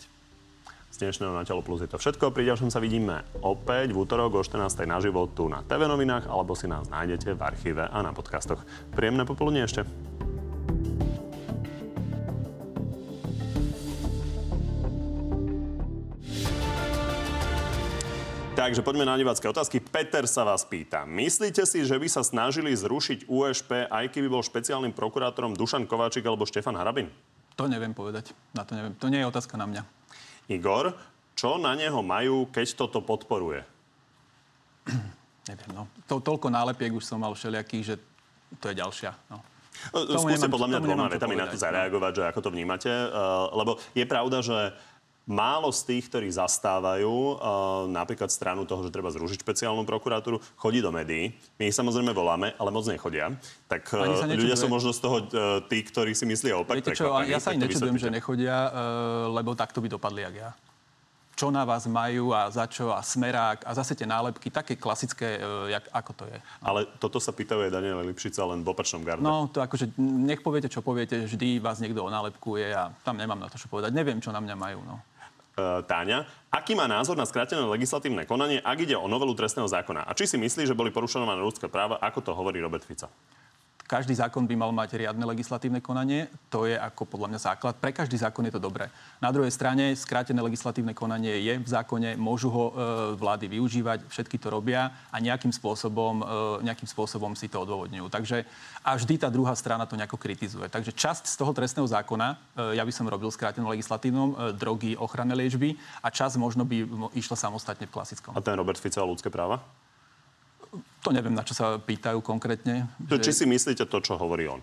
Z dnešného Na telo plus je to všetko. Pri ďalšom sa vidíme opäť v útorok o 14. na život tu na TV novinách, alebo si nás nájdete v archíve a na podcastoch. Príjemné popoludne ešte. Takže poďme na divácké otázky. Peter sa vás pýta. Myslíte si, že by sa snažili zrušiť USP, aj keby bol špeciálnym prokurátorom Dušan Kováčik alebo Štefan Harabin? To neviem povedať. Na to neviem. To nie je otázka na mňa. Igor, čo na neho majú, keď toto podporuje? Neviem, no. To, toľko nálepiek už som mal všelijakých, že to je ďalšia. No. Tomu Skúste nemám, podľa mňa dvoma vetami na to zareagovať, že ako to vnímate. Uh, lebo je pravda, že málo z tých, ktorí zastávajú uh, napríklad stranu toho, že treba zrušiť špeciálnu prokuratúru, chodí do médií. My ich samozrejme voláme, ale moc nechodia. Tak uh, ľudia sú možno z toho uh, tí, ktorí si myslia opak. Viete čo, ja sa aj nečudujem, že nechodia, lebo takto by dopadli, jak ja čo na vás majú a za čo a smerák a zase tie nálepky, také klasické, jak, ako to je. Ale toto sa pýtajú aj Daniela Lipšica len v opačnom garde. No, to akože, nech poviete, čo poviete, vždy vás niekto onálepkuje a tam nemám na to, čo povedať. Neviem, čo na mňa majú, no. Uh, Táňa, aký má názor na skrátené legislatívne konanie, ak ide o novelu trestného zákona? A či si myslí, že boli porušované ľudské práva, ako to hovorí Robert Fica? Každý zákon by mal mať riadne legislatívne konanie. To je ako podľa mňa základ. Pre každý zákon je to dobré. Na druhej strane skrátené legislatívne konanie je v zákone, môžu ho e, vlády využívať, všetky to robia a nejakým spôsobom, e, nejakým spôsobom si to odôvodňujú. Takže a vždy tá druhá strana to nejako kritizuje. Takže časť z toho trestného zákona, e, ja by som robil skrátenom legislatívnom, e, drogy, ochranné liečby a časť možno by išla samostatne v klasickom. A ten Robert Fico a ľudské práva? To neviem, na čo sa pýtajú konkrétne. To, že... Či si myslíte to, čo hovorí on?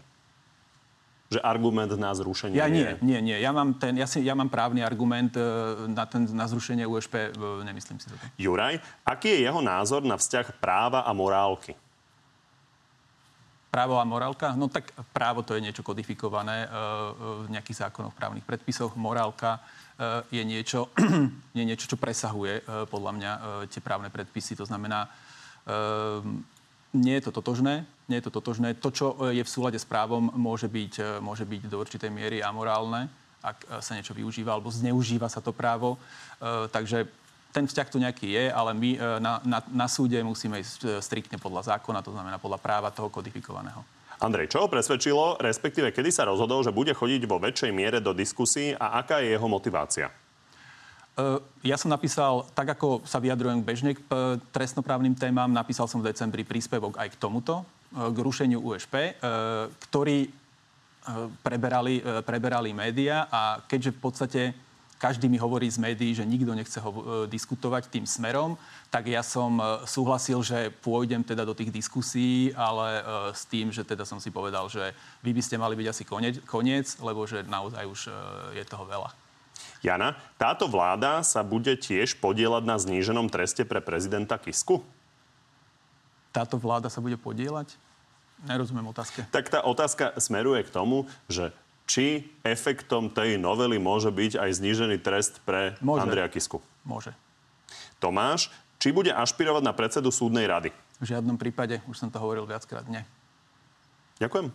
Že argument na zrušenie Ja nie, nie, nie. Ja mám, ten, ja, si, ja mám právny argument e, na, ten, na zrušenie USP, e, nemyslím si to. Juraj, aký je jeho názor na vzťah práva a morálky? Právo a morálka? No tak právo to je niečo kodifikované e, v nejakých zákonoch, právnych predpisoch. Morálka je niečo, je niečo čo presahuje podľa mňa tie právne predpisy. To znamená, nie je to totožné. Nie je to totožné. To, čo je v súlade s právom, môže byť, môže byť do určitej miery amorálne, ak sa niečo využíva alebo zneužíva sa to právo. Takže ten vzťah tu nejaký je, ale my na, na, na súde musíme ísť striktne podľa zákona, to znamená podľa práva toho kodifikovaného. Andrej, čo ho presvedčilo, respektíve kedy sa rozhodol, že bude chodiť vo väčšej miere do diskusí a aká je jeho motivácia? Ja som napísal, tak ako sa vyjadrujem bežne k trestnoprávnym témam, napísal som v decembri príspevok aj k tomuto, k rušeniu USP, ktorý preberali, preberali média a keďže v podstate každý mi hovorí z médií, že nikto nechce ho, e, diskutovať tým smerom, tak ja som e, súhlasil, že pôjdem teda do tých diskusí, ale e, s tým, že teda som si povedal, že vy by ste mali byť asi koniec, koniec lebo že naozaj už e, je toho veľa. Jana, táto vláda sa bude tiež podielať na zníženom treste pre prezidenta Kisku? Táto vláda sa bude podielať? Nerozumiem otázke. Tak tá otázka smeruje k tomu, že či efektom tej novely môže byť aj znížený trest pre môže. Andreja Kisku? Môže. Tomáš, či bude ašpirovať na predsedu súdnej rady? V žiadnom prípade, už som to hovoril viackrát, nie. Ďakujem.